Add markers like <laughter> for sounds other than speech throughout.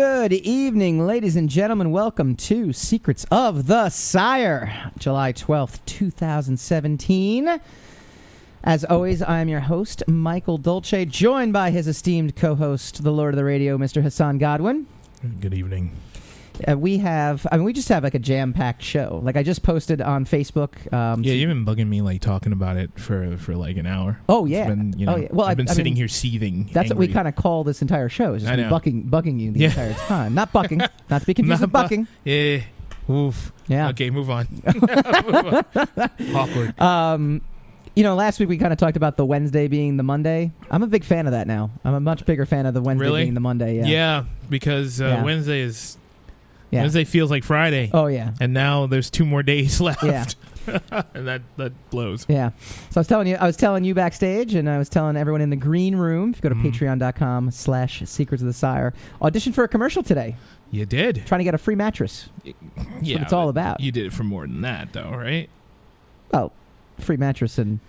Good evening, ladies and gentlemen. Welcome to Secrets of the Sire, July 12th, 2017. As always, I am your host, Michael Dolce, joined by his esteemed co host, the Lord of the Radio, Mr. Hassan Godwin. Good evening. Uh, we have, I mean, we just have like a jam packed show. Like I just posted on Facebook. Um, Yeah, you've been bugging me like talking about it for for like an hour. Oh, yeah. been, you Oh, yeah. Well, I've I- been I sitting mean, here seething. That's what we kind of call this entire show. Is just I know. bucking, bugging you the Yeah. entire time. Not bucking. <laughs> not to be confused with bu- bucking. Yeah. Oof. Yeah. Okay, move on. <laughs> <laughs> Move on. Awkward. Um, you know, last week we kind of talked about the Wednesday being the Monday. I'm a big fan of that now. I'm a much bigger fan of the Wednesday Really? being the Monday. Yeah, Yeah. because uh, Yeah. Wednesday is Yeah. Wednesday feels like Friday, Oh yeah. and now there's two more days <laughs> left. Yeah. <laughs> and that that blows. Yeah. So I was telling you, I was telling you backstage, and I was telling everyone in the green room. If you go to Mhm. patreon.com slash secrets of the sire, audition for a commercial today, You did. trying to get a free mattress. yeah, what it's all about. You did it for more than that, though, right? Oh, free mattress and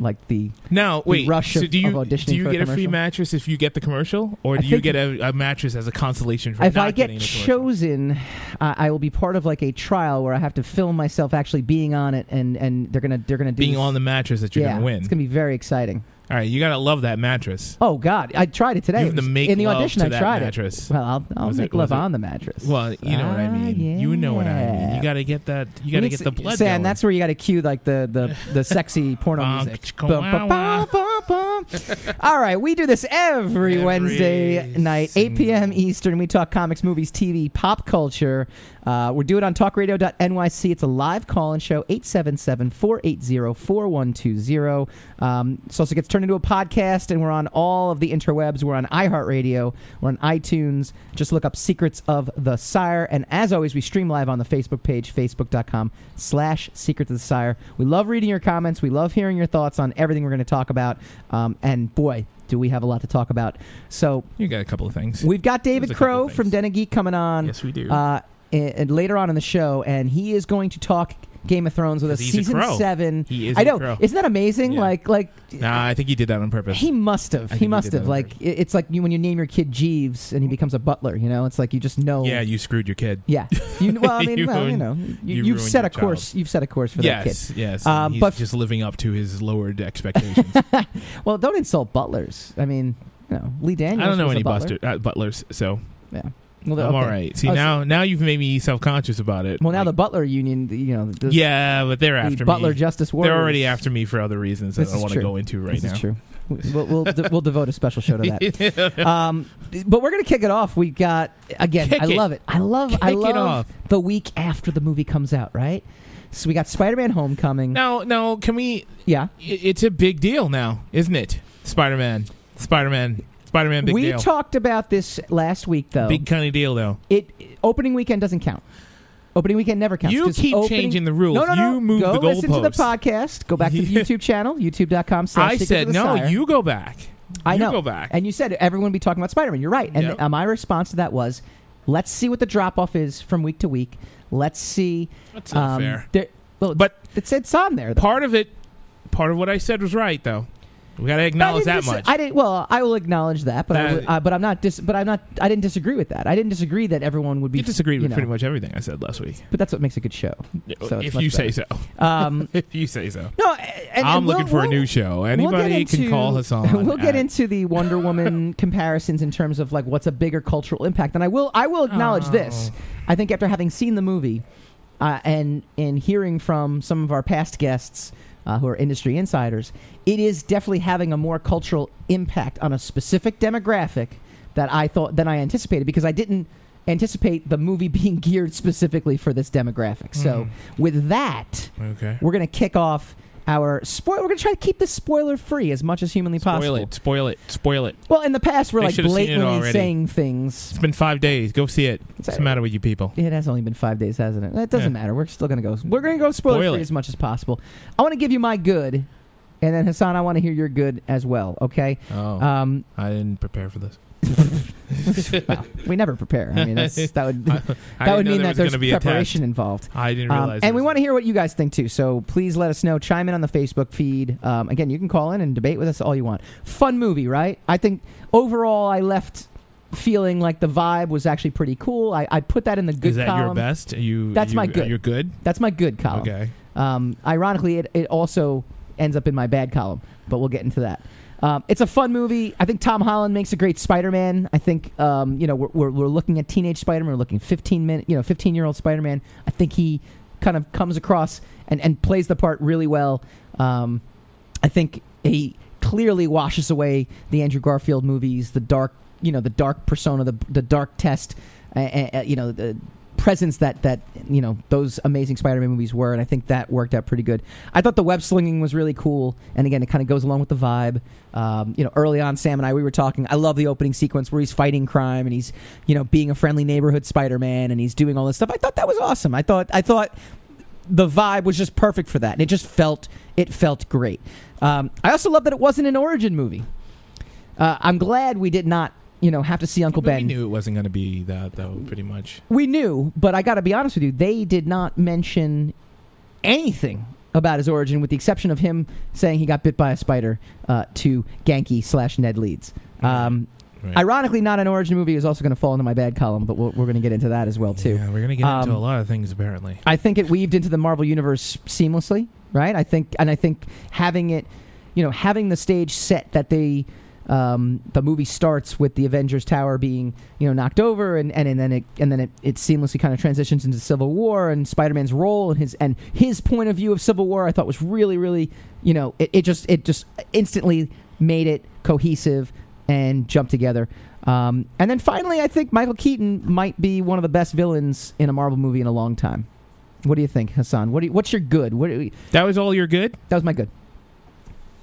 like the Now, wait. rush so of- do you of auditioning do you for a get a free mattress if you get the commercial, or do you get a, a mattress as a consolation for if I get chosen, uh, I will be part of like a trial where I have to film myself actually being on it, and and they're gonna they're gonna do being this- on the mattress that you're yeah, gonna win. It's gonna be very exciting. All right, you gotta love that mattress. Oh God, I tried it today. You It have to make in the love audition. I tried mattress. it. Well, I'll, I'll Was it- make love on the mattress. Well, you know what I Ah, mean. You know what I mean. You gotta get that. You gotta get the blood Sam, going. that's where you got to cue like the the, the sexy porno music. Bum. <laughs> All right, we do this every, Every Wednesday night, 8 p.m. Eastern. We talk comics, movies, TV, pop culture. Uh, we do it on talkradio.nyc. It's a live call-in show, 877-480-4120. Um, it also gets turned into a podcast, and we're on all of the interwebs. We're on iHeartRadio. We're on iTunes. Just look up Secrets of the Sire. And as always, we stream live on the Facebook page, facebook.com slash Secrets of the Sire. We love reading your comments. We love hearing your thoughts on everything we're going to talk about. Um, and boy, do we have a lot to talk about. So you got a couple of things. we've got David There's a couple Crow from. Den Geek coming on yes, we do. uh, and, and later on in the show, and he is going to talk Game of Thrones with us. he's a Season crow. seven. he is. I a know. crow. Isn't that amazing? Yeah. Like, like Nah, I think he did that on purpose. he must have. He think he must have. Like, it- it's like you when you name your kid Jeeves and he becomes a butler. You know, it's like you just know. yeah, you screwed your kid. Yeah. You, well, I <laughs> mean, You well, you know, you, you've set a course. You've set a course for that kid. yes, yes. Um, he's but- just living up to his lowered <laughs> expectations. <laughs> Well, don't insult butlers. I mean, you know, Lee Daniels. I don't know any butler. buster, uh, butlers, so Yeah. Well, I'm okay. all right. See Oh, so- now, now you've made me self conscious about it. Well, now the Like, Butler Union, the- you know, the, yeah, but they're the after Butler me. Justice Warriors. They're already after me for other reasons that This I don't is want true. to go into right this now. is true. We'll we'll, de- we'll devote a special show to that. <laughs> Um, but we're gonna kick it off. We got again. Kick I it. love it. I love. I Kick it love off. the week after the movie comes out. Right. So we got Spider-Man: Homecoming. now, now, can we? Yeah. It's a big deal now, isn't it? Spider Man, Spider Man, Spider Man, big we talked about this last week, though. Big kind of deal, though. it opening weekend doesn't count. Opening weekend never counts. You 'cause keep opening- changing the rules. No, no, no. You move Go the listen to the goalposts. podcast. Go back to the <laughs> YouTube channel, youtube.com slash I Secrets said of the no. Sire. You go back. I you know. Go back. And you said everyone would be talking about Spider Man. You're right. And Yep. uh, my response to that was, let's see what the drop off is from week to week. Let's see. That's not um, fair. there- well, But it's it's on there. Though. part of it, part of what I said was right, though. We got to acknowledge that dis- much. I didn't. Well, I will acknowledge that, but I That- would, uh, but I'm not. Dis- but I'm not. I didn't disagree with that. I didn't disagree that everyone would be. you disagreed with know, pretty much everything I said last week. But that's what makes a good show. So it's if much you say so. Um, <laughs> If you say so. no, and, I'm looking we'll- for a we'll- new show. we'll get Anybody can into- call Hassan. <laughs> we'll get at- into the Wonder Woman <laughs> comparisons in terms of like what's a bigger cultural impact, and I will I will acknowledge this. Oh. I think after having seen the movie uh, and and hearing from some of our past guests uh, who are industry insiders, it is definitely having a more cultural impact on a specific demographic that I thought than I anticipated because I didn't anticipate the movie <laughs> being geared specifically for this demographic. So with that, Okay. we're gonna kick off our spoil. We're gonna try to keep this spoiler free as much as humanly Spoil possible. it. Spoil it. Spoil it. Well, in the past, we're like should've seen it blatantly already. saying things. It's been five days. Go see it. What's the matter with you people? It has only been five days, hasn't it? It doesn't Yeah. matter. We're still gonna go. We're gonna go spoiler Spoil free it. as much as possible. I want to give you my good, and then Hassan, I want to hear your good as well. Okay. Oh, Um, I didn't prepare for this. <laughs> well, we never prepare. I mean, that's, <laughs> that would I <laughs> that would mean there that there's preparation involved. I didn't Um, realize. and we want to hear what you guys think too. So please let us know. Chime in on the Facebook feed. Um, again, you can call in and debate with us all you want. Fun movie, right? I think overall, I left feeling like the vibe was actually pretty cool. I, I put that in the good Is that column. your best? You That's you, my good. You're good. That's my good column. Okay. Um, ironically, it, it also ends up in my bad column, but we'll get into that. Um, it's a fun movie. I think Tom Holland makes a great Spider-Man. I think um, you know we're, we're, we're looking at teenage Spider-Man. We're looking 15 minute, you know, 15 year old Spider-Man. I think he kind of comes across and, and plays the part really well. Um, I think he clearly washes away the Andrew Garfield movies, the dark, you know, the dark persona, the the dark test, uh, uh, you know, the presence that that you know those amazing Spider-Man movies were, and I think that worked out pretty good. I thought the web slinging was really cool, and again, it kind of goes along with the vibe. Um, you know, early on, Sam and I we were talking. I love the opening sequence where he's fighting crime and he's you know being a friendly neighborhood Spider-Man and he's doing all this stuff. I thought that was awesome. I thought I thought the vibe was just perfect for that, and it just felt it felt great. Um, I also love that it wasn't an origin movie. Uh, I'm glad we did not, you know, have to see Uncle But Ben. We knew it wasn't going to be that, though. Pretty much. We knew, but I got to be honest with you, they did not mention anything about his origin, with the exception of him saying he got bit by a spider uh, to Ganke slash Ned Leeds. Um, Right. Ironically, not an origin movie is also going to fall into my bad column, but we'll, we're going to get into that as well too. Yeah, we're gonna get into Um, a lot of things apparently. I think it weaved into the Marvel universe seamlessly, right? I think, and I think having it, you know, having the stage set that they, um, the movie starts with the Avengers Tower being, you know, knocked over, and and, and then it and then it, it seamlessly kind of transitions into Civil War and Spider Man's role and his and his point of view of Civil War. I thought was really, really, you know, it, it just it just instantly made it cohesive and jumped together. Um, and then finally, I think Michael Keaton might be one of the best villains in a Marvel movie in a long time. What do you think, Hassan? What do you, what's your good? What That was all your good. that was my good.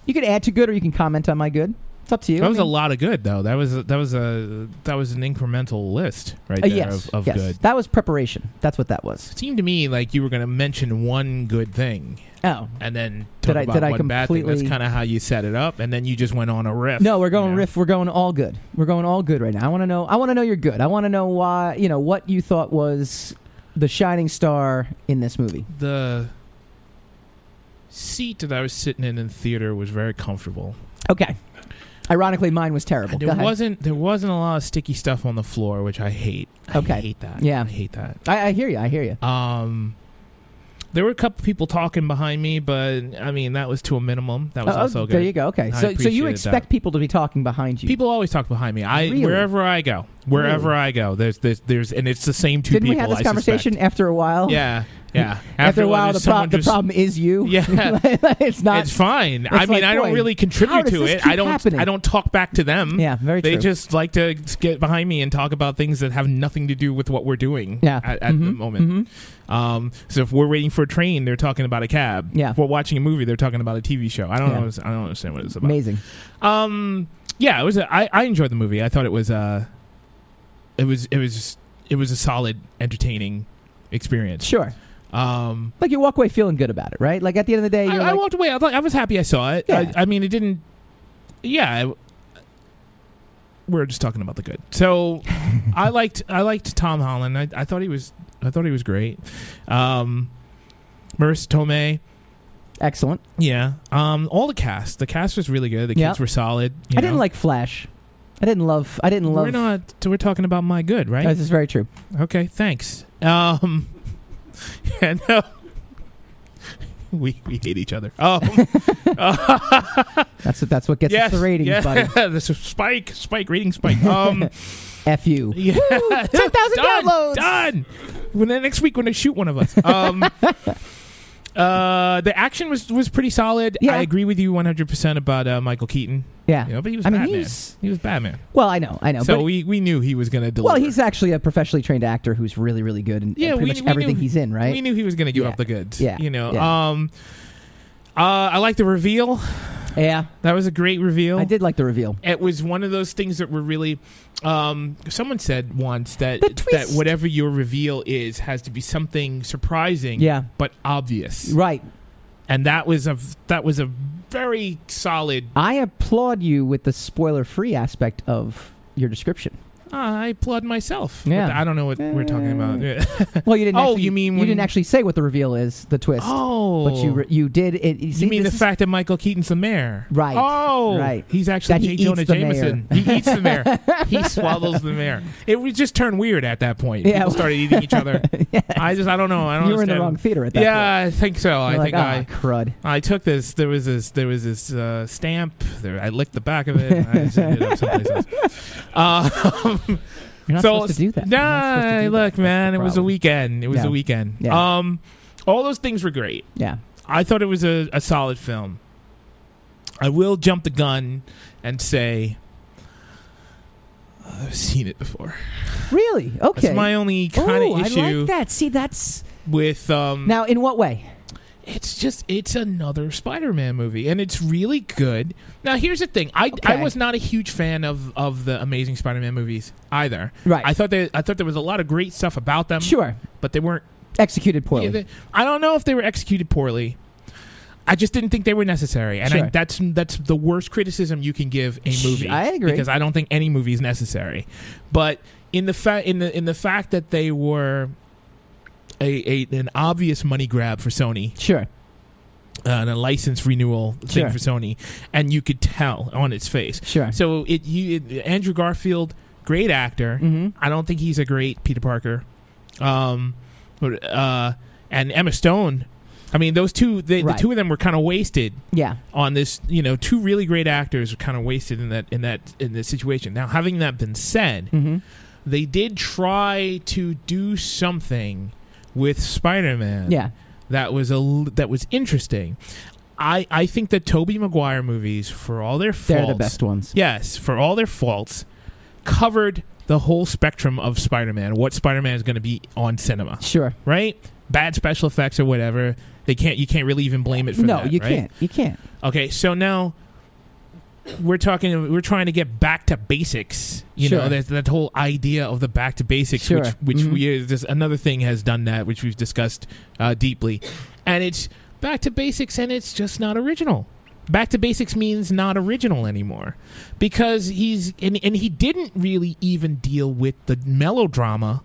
You can add to good, or you can comment on my good. It's up to you. That was I a mean- lot of good, though. That was a, that was a that was an incremental list right Uh, there yes, of, of yes. good. That was preparation. That's what that was. It seemed to me like you were going to mention one good thing Oh and then Did talk I- about did I one bad thing. That's kind of how you set it up, and then you just went on a riff. no, we're going you know? riff. We're going all good. We're going all good right now. I want to know. I want to know you're good. I want to know why. You know what you thought was the shining star in this movie. The seat that I was sitting in in theater was very comfortable. Okay. Ironically, mine was terrible. There wasn't there wasn't a lot of sticky stuff on the floor, which I hate. I Okay. hate that. Yeah. I hate that. I, I hear you. I hear you. Um, there were a couple people talking behind me, but I mean that was to a minimum. That was Oh, also good. there you go. Okay. I So, so you appreciated expect that. people to be talking behind you? People always talk behind me. I Really? wherever I go, wherever Really? I go, there's there's there's and it's the same two Didn't people. we have this I conversation suspect. after a while? Yeah, yeah. After, a while, the, pro- the just- problem is you. Yeah. <laughs> it's not. it's fine. I mean, like, I don't boy, really contribute to it. I don't. happening? I don't talk back to them. yeah, very true. They just like to get behind me and talk about things that have nothing to do with what we're doing Yeah. at, at the Mhm, moment. mhm. Um, so if we're waiting for a train, they're talking about a cab. Yeah. If we're watching a movie, they're talking about a TV show. I don't Yeah. know. I don't understand what it's about. Amazing. Um, yeah, it was. A, I I enjoyed the movie. I thought it was. Uh, it was. It was. It was a solid, entertaining experience. Sure. Um, Like you walk away feeling good about it, right? Like at the end of the day, I, you're I like, walked away. I, was- I was happy I saw it. Yeah. I, I mean, it didn't. Yeah. I- we're just talking about the good. So, <laughs> I liked. I liked Tom Holland. I, I thought he was. I thought he was great. Um, Marisa Tomei. excellent. Yeah. Um, all the cast. The cast was really good. The kids Yeah. were solid. I didn't like Flash. I didn't love. I didn't love. We're not. We're talking about my good, right? This is very true. Okay, thanks. Um, <laughs> and uh, <laughs> we we hate each other. Oh, That's what. That's what gets us the ratings, yeah, buddy. <laughs> this is spike, spike, rating spike. Um, F you. yeah, 10,000 downloads. Done. When the next week when they shoot one of us. Um, uh, the action was was pretty solid. Yeah. I agree with you one hundred percent about uh, Michael Keaton. Yeah. You know, but he was I mean, Batman. he's he was Batman. well. I know. I know. so but we, we knew he was going to deliver. well, he's actually a professionally trained actor who's really, really good in, in Yeah, pretty we- much we everything knew- he's in. Right. We knew he was going to give Yeah. up the goods. Yeah. You know. Yeah. Um. Uh, I like the reveal. Yeah. That was a great reveal. I did like the reveal. It was one of those things that were really. Um, someone said once that The that twist. whatever your reveal is has to be something surprising, Yeah. but obvious. Right. And that was a that was a very solid. I applaud you with the spoiler-free aspect of your description. I applaud myself. Yeah. But I don't know what we're talking about. <laughs> Well, you didn't. Oh, actually, you mean you when- didn't actually say what the reveal is, the twist. oh, but you re- you did it. You, see, you mean the is- fact that Michael Keaton's the mayor? Right. Oh, Right. He's actually That J. eats Jonah the Jameson. He eats the mayor. <laughs> he swallows the mayor. It would just turn weird at that point. Yeah. People started eating each other. <laughs> I just, I don't know. I don't. You were in the wrong theater at that Yeah, I think so. point. I You're think like, I. ah, crud. I took this. There was this. There was this uh, stamp. There, I licked the back of it. I just ended up someplace else. Um, You're not so supposed to do that. You're not supposed to nah, do look, that. man. It was a weekend. It was Yeah. a weekend. Yeah. Um, all those things were great. Yeah. I thought it was a, a solid film. I will jump the gun and say I've seen it before. Really? Okay. That's my only kind of issue I like that. See, that's with um now in what way? It's just it's another Spider-Man movie and it's really good. Now here's the thing. I I was not a huge fan of of the Amazing Spider-Man movies either. Right. I thought that I thought there was a lot of great stuff about them, sure. but they weren't Executed poorly. Yeah, they- I don't know if they were executed poorly. I just didn't think they were necessary, and I, that's that's the worst criticism you can give a movie. I agree. because I don't think any movie is necessary. But in the fact in the in the fact that they were a, a an obvious money grab for Sony sure. uh, and a license renewal thing Sure. for Sony, and you could tell on its face. Sure. So it you it, Andrew Garfield, great actor. mm-hmm. I don't think he's a great Peter Parker. Um, but, uh, and Emma Stone. I mean, those two, they, Right. the two of them were kind of wasted Yeah. on this. You know, two really great actors were kind of wasted in that in that in this situation. Now, having that been said, Mm-hmm. they did try to do something with Spider-Man. Yeah. that was a that was interesting. I I think the Tobey Maguire movies, for all their faults, They're the best ones. yes, for all their faults, covered the whole spectrum of Spider-Man. What Spider-Man is going to be on cinema, Sure. right? Bad special effects or whatever. They can't. You can't really even blame it for no, that. No, you right? can't. You can't. Okay, so now we're talking. We're trying to get back to basics. You know, Sure. that that whole idea of the back to basics, Sure. which which Mhm. we this another thing has done that, which we've discussed uh, deeply, and it's back to basics, and it's just not original. Back to basics means not original anymore, because he's and, and he didn't really even deal with the melodrama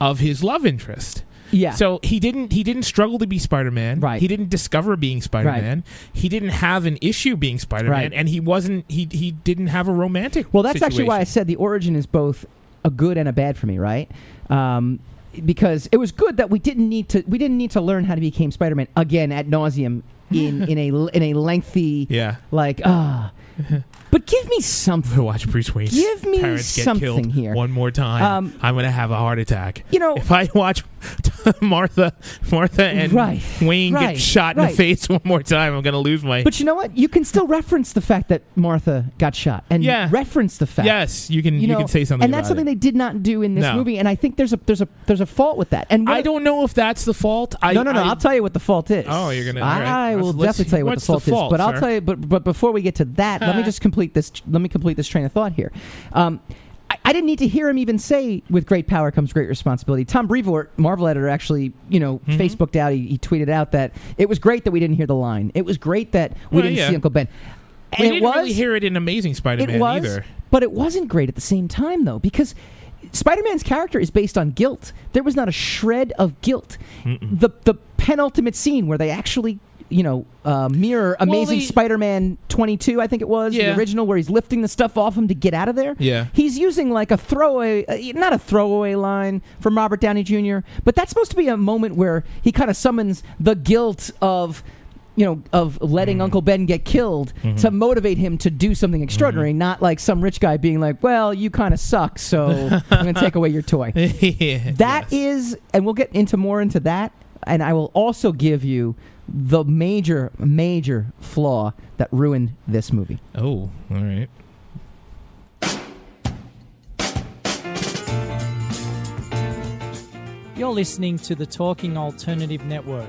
of his love interest. Yeah. So he didn't he didn't struggle to be Spider Man. Right. He didn't discover being Spider Man. He didn't have an issue being Spider Man, Right. and he wasn't he he didn't have a romantic. Well, that's actually why I said the origin is both a good and a bad for me, right? Um, because it was good that we didn't need to we didn't need to learn how to become Spider-Man again at nauseum in <laughs> in a in a lengthy Yeah. like ah. <laughs> but give me something. Watch Bruce Wayne's Give me parents get something killed here. one more time. Um, I'm gonna have a heart attack. You know, If I watch <laughs> Martha, Martha and Right, Wayne right, get shot in right. the face one more time, I'm gonna lose my. but you know what? You can still reference the fact that Martha got shot and Yeah. reference the fact. yes, you can You you, know, can say something. and that's about something it. they did not do in this No. movie. And I think there's a there's a there's a fault with that. And what- I don't know if that's the fault. I, no, no, no. I, I, will tell you what the fault is. Oh, you're gonna- all right. I will let's- definitely tell you what the what's the fault, fault, is. But I'll sir? tell you. But but before we get to that, let me <laughs> just complete this. Let me complete this train of thought here. Um, I, I didn't need to hear him even say, "With great power comes great responsibility." Tom Brevoort, Marvel editor, actually, you know, Mhm. Facebooked out. He, he tweeted out that it was great that we didn't hear the line. It was great that we Well, didn't yeah. see Uncle Ben. we And it didn't was really hear it in Amazing Spider-Man it was, either. but it wasn't great at the same time though, because Spider-Man's character is based on guilt. There was not a shred of guilt. Mm-mm. The the penultimate scene where they actually, you know, uh, mirror Amazing they- Spider-Man 22, I think it was Yeah. the original, where he's lifting the stuff off him to get out of there. Yeah. He's using like a throwaway, uh, not a throwaway line from Robert Downey Jr., but that's supposed to be a moment where he kind of summons the guilt of, you know, of letting Mm. Uncle Ben get killed Mm-hmm. to motivate him to do something extraordinary, not like some rich guy being like, well, you kind of suck, so <laughs> I'm going to take away your toy. <laughs> yeah, That yes. is, and we'll get into more into that, and I will also give you the major, major flaw that ruined this movie. Oh, all right. You're listening to the Talking Alternative Network.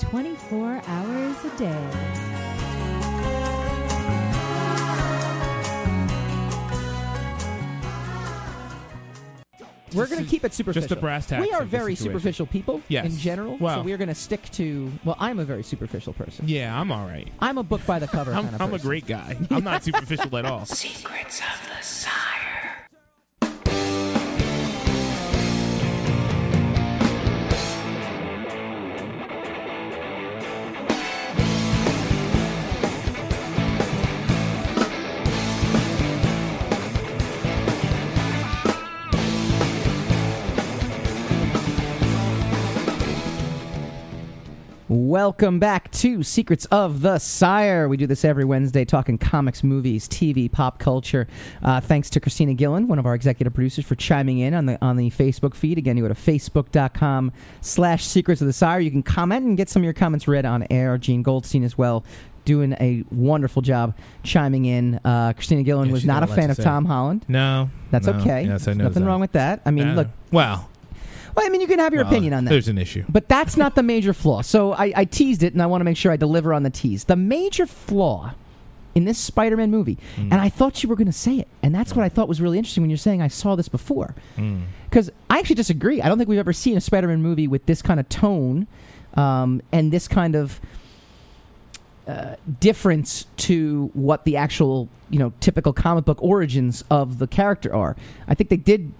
24 hours a day. We're going to keep it superficial. Just the brass tacks We are of the very situation. superficial people Yes. in general. Wow. So we're going to stick to. Well, I'm a very superficial person. Yeah, I'm all right. I'm a book by the cover I'm, kind of I'm a person. great guy. I'm not superficial at all. Welcome back to Secrets of the Sire. We do this every Wednesday, talking comics, movies, TV, pop culture. Uh, thanks to Christina Gillen, one of our executive producers, for chiming in on the on the Facebook feed. Again, you go to facebook.com slash Secrets of the Sire. You can comment and get some of your comments read on air. Gene Goldstein as well. Doing a wonderful job chiming in. Uh, Christina Gillen Yeah, was not a got a lot fan of. Tom Holland. No, That's no. okay. Yes, I There's know. nothing wrong with that. I mean, look, Well, well, I mean, you can have your well, opinion on that. There's an issue. But that's not the major flaw. So I, I teased it, and I want to make sure I deliver on the tease. The major flaw in this Spider-Man movie, Mm. and I thought you were going to say it, and that's what I thought was really interesting when you're saying I saw this before, Mm. because I actually disagree. I don't think we've ever seen a Spider-Man movie with this kind of tone um, and this kind of uh, difference to what the actual, you know, typical comic book origins of the character are. I think they did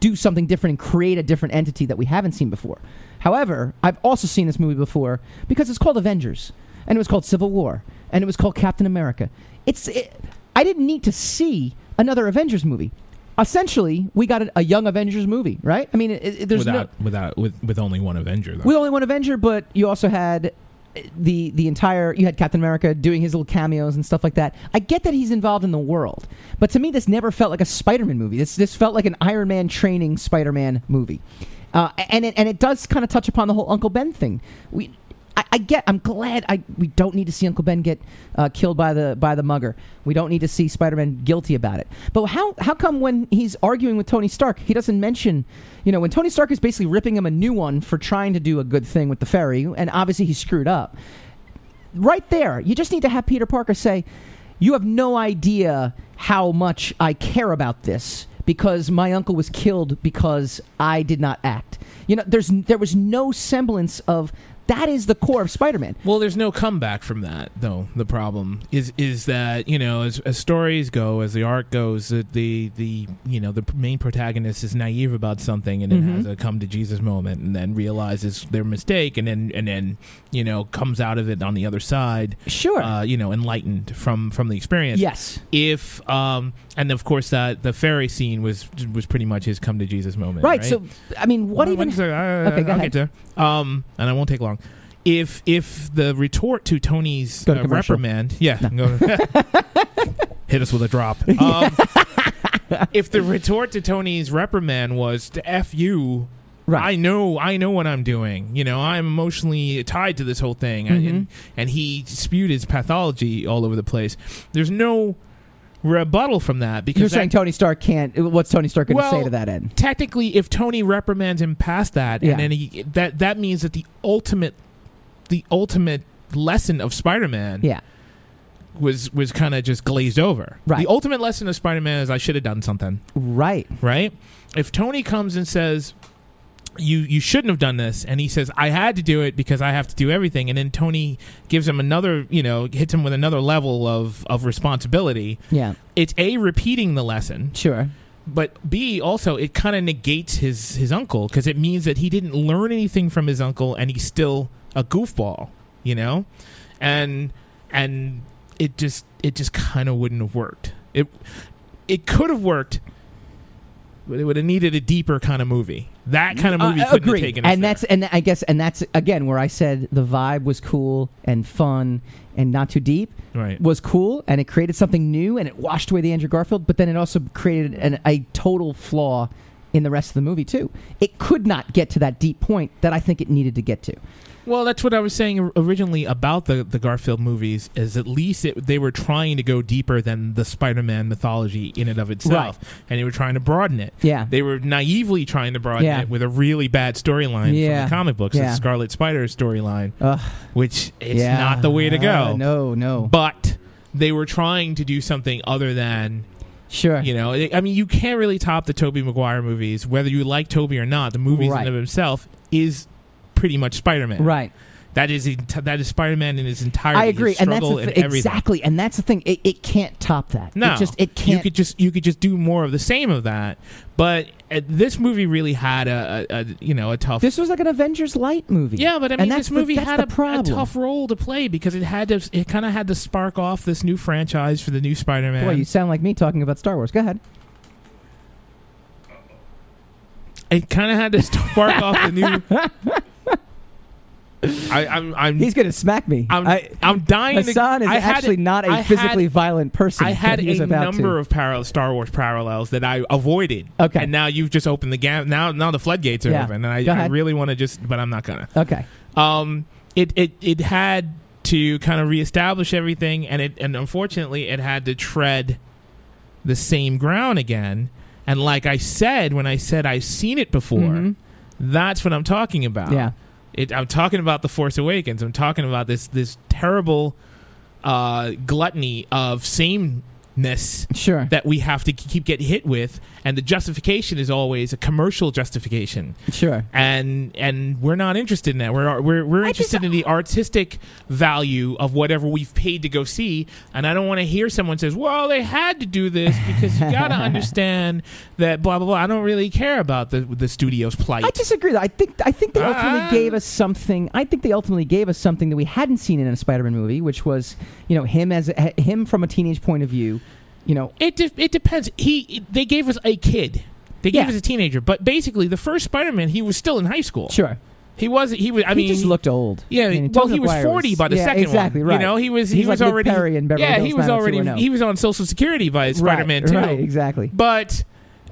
do something different and create a different entity that we haven't seen before. However, I've also seen this movie before because it's called Avengers, and it was called Civil War, and it was called Captain America. It's it, I didn't need to see another Avengers movie. Essentially, we got a, a young Avengers movie, right? I mean, it, it- there's no without without with with only one Avenger though. with only one Avenger, but you also had the the entire you had Captain America doing his little cameos and stuff like that. I get that he's involved in the world, but to me this never felt like a Spider-Man movie. This this felt like an Iron Man training Spider-Man movie. Uh, and it, and it does kind of touch upon the whole Uncle Ben thing. We I, I get. I'm glad. I we don't need to see Uncle Ben get uh, killed by the by the mugger. We don't need to see Spider-Man guilty about it. But how how come when he's arguing with Tony Stark, he doesn't mention, you know, when Tony Stark is basically ripping him a new one for trying to do a good thing with the ferry, and obviously he screwed up. Right there, you just need to have Peter Parker say, "You have no idea how much I care about this." Because my uncle was killed because I did not act. You know, there's there was no semblance of that is the core of Spider-Man. Well, there's no comeback from that, though. The problem is is that you know, as, as stories go, as the art goes, that the the you know the main protagonist is naive about something, and then Mhm. has a come to Jesus moment, and then realizes their mistake, and then and then you know comes out of it on the other side, Sure. uh, you know, enlightened from from the experience. yes. If um, and of course that the ferry scene was was pretty much his come to Jesus moment, Right. right? So, I mean, what Well, even? second, uh, Okay, go I'll ahead. Um, and I won't take long. If if the retort to Tony's Go to uh, commercial. reprimand, yeah, go- <laughs> hit us with a drop. <laughs> Um, if the retort to Tony's reprimand was to f you, Right. I know I know what I'm doing. You know, I'm emotionally tied to this whole thing, Mhm. and and he spewed his pathology all over the place. There's no rebuttal from that because You're that- saying Tony Stark can't. What's Tony Stark going to Well, say to that end? technically if Tony reprimands him past that Yeah. and then he that that means that the ultimate the ultimate lesson of Spider-Man Yeah. was was kind of just glazed over. Right. The ultimate lesson of Spider-Man is I should have done something, Right. right? If Tony comes and says you you shouldn't have done this and he says I had to do it because I have to do everything and then Tony gives him another, you know, hits him with another level of of responsibility. Yeah. It's a repeating the lesson Sure. but B also it kind of negates his his uncle because it means that he didn't learn anything from his uncle and he's still a goofball, you know, and and it just it just kind of wouldn't have worked. It it could have worked It would have needed a deeper kind of movie. That kind of movie Uh, couldn't agreed. have taken and there. that's and I guess and that's again where I said the vibe was cool and fun and not too deep right. was cool and it created something new and it washed away the Andrew Garfield, but then it also created an, a total flaw in the rest of the movie too. It could not get to that deep point that I think it needed to get to. Well, that's what I was saying originally about the, the Garfield movies. Is at least it, they were trying to go deeper than the Spider-Man mythology in and of itself, and they were trying to broaden it. Yeah. They were naively trying to broaden Yeah. it with a really bad storyline Yeah. from the comic books, Yeah. the Scarlet Spider storyline, which it's yeah. not the way to go. Uh, no, no. But they were trying to do something other than sure. you know. I mean, you can't really top the Tobey Maguire movies, whether you like Tobey or not. The movies Right. in and of himself is pretty much Spider-Man. Right. That is that is Spider-Man in his entirety. I agree, and that's the struggle th- and everything. exactly, and that's the thing. It, it can't top that. No, it just it You can't. You could just you could just do more of the same of that. But uh, this movie really had a, a, a you know a tough. this was like an Avengers light movie. yeah, but I mean, this movie that's had a, a tough role to play because it had to. It kind of had to spark off this new franchise for the new Spider-Man. Boy, you sound like me talking about Star Wars. Go ahead. it kind of had to <laughs> spark off the new. <laughs> I, I'm I'm He's gonna smack me. I'm, I, I'm dying. Hassan to, is I had actually not a I had- physically violent person. I had but he was a number to. of parallel Star Wars parallels that I avoided. Okay. and now you've just opened the gap. Now, now the floodgates are Yeah. open, and I, I really want to just, but I'm not gonna. Okay. Um, it it it had to kind of reestablish everything, and it and unfortunately, it had to tread the same ground again. And like I said, when I said I've seen it before, Mhm. that's what I'm talking about. Yeah. It, I'm talking about the Force Awakens. I'm talking about this this terrible uh, gluttony of sameness Sure. that we have to keep get hit with, and the justification is always a commercial justification, sure. and and we're not interested in that. We're we're we're I just- interested in the artistic value of whatever we've paid to go see, and I don't want to hear someone says, "Well, they had to do this because you got to <laughs> understand that blah blah blah." I don't really care about the the studio's plight. I disagree. I think I think they ultimately Ah. gave us something. I think they ultimately gave us something that we hadn't seen in a Spider-Man movie, which was you know him as a, him from a teenage point of view. You know, It de- it depends. He they gave us a kid. They gave Yeah. us a teenager, but basically the first Spider-Man he was still in high school. sure. He was he was I he mean just looked old. yeah, I mean, well Tobey he was Maguire 40 by the yeah, second exactly, one. Right. You know, he was he He's was like already Perry in Beverly Yeah, Hills he was already he was on social security by Spider-Man right, 2. Right. Exactly. But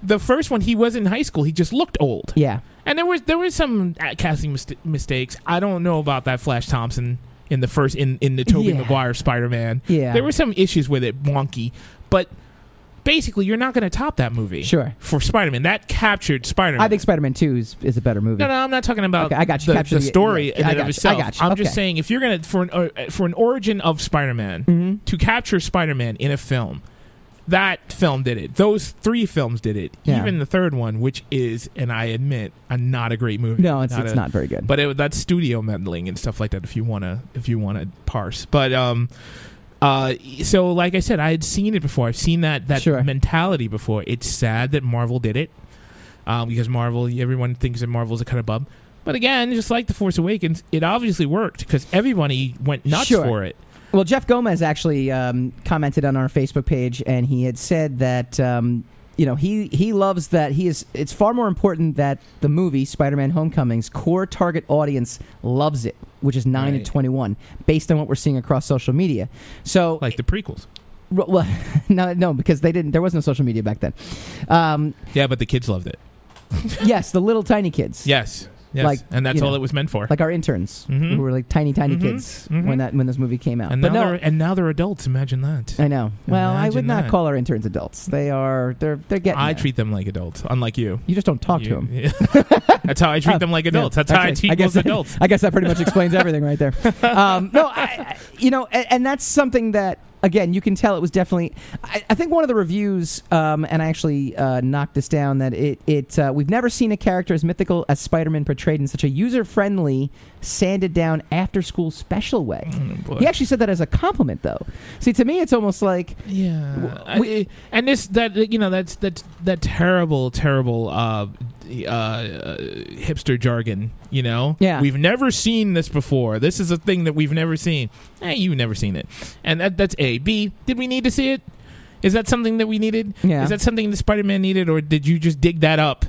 the first one he was in high school. He just looked old. Yeah. And there was there was some uh, casting mis- mistakes. I don't know about that Flash Thompson in the first in in the Tobey Yeah. Maguire Spider-Man. Yeah. There were some issues with it, wonky, but basically you're not going to top that movie. Sure. For Spider-Man, that captured Spider-Man. I think Spider-Man Two is, is a better movie. No, no, I'm not talking about. Okay, I got you. The, the the- story yeah, in I got of you. itself. I got you. I'm just saying, if you're gonna for an uh, for an origin of Spider-Man Mhm. to capture Spider-Man in a film, that film did it. Those three films did it. Yeah. Even the third one, which is, and I admit, a not a great movie. No, it's it's a- not very good. But it, that's studio meddling and stuff like that. If you wanna, if you wanna parse, but um. Uh, so like I said, I had seen it before. I've seen that that Sure. mentality before. It's sad that Marvel did it, um, because Marvel, everyone thinks that Marvel's a kind of bub. But again, just like the Force Awakens, it obviously worked because everybody went nuts Sure. for it. Well, Jeff Gomez actually um, commented on our Facebook page, and he had said that um, you know he he loves that he is. It's far more important that the movie Spider-Man: Homecoming's core target audience loves it, which is nine Right. to twenty-one, based on what we're seeing across social media. So, Like the prequels. well, <laughs> no, no, because they didn't. There was no social media back then. Um, Yeah, but the kids loved it. yes, the little tiny kids. Yes, yes, Like, and that's you all know, it was meant for. Like our interns, Mhm. who were like tiny, tiny Mhm. kids Mhm. when that when this movie came out. and but now no, they're and now they're adults. Imagine that. I know. Well, I would not that. call our interns adults. They are. They're. They're getting. I there. treat them like adults, unlike you. You just don't talk to You- them. <laughs> that's how I treat Oh, them like adults. Yeah, That's how I treat guess adults. I guess that pretty much explains everything right there. <laughs> Um, no, I, I- you know, and, and that's something that again you can tell it was definitely. I, I think one of the reviews, um, and I actually uh, knocked this down that it it uh, we've never seen a character as mythical as Spider-Man portrayed in such a user-friendly, sanded down after-school special way. Oh. He actually said that as a compliment, though. See, to me, it's almost like Yeah, we- I- and this that you know that's that's that terrible terrible uh, uh, uh, hipster jargon. You know, Yeah. we've never seen this before. This is a thing that we've never seen. Hey, you've never seen it, and that, that's a b. Did we need to see it? Is that something that we needed? Yeah. Is that something that Spider Man needed, or did you just dig that up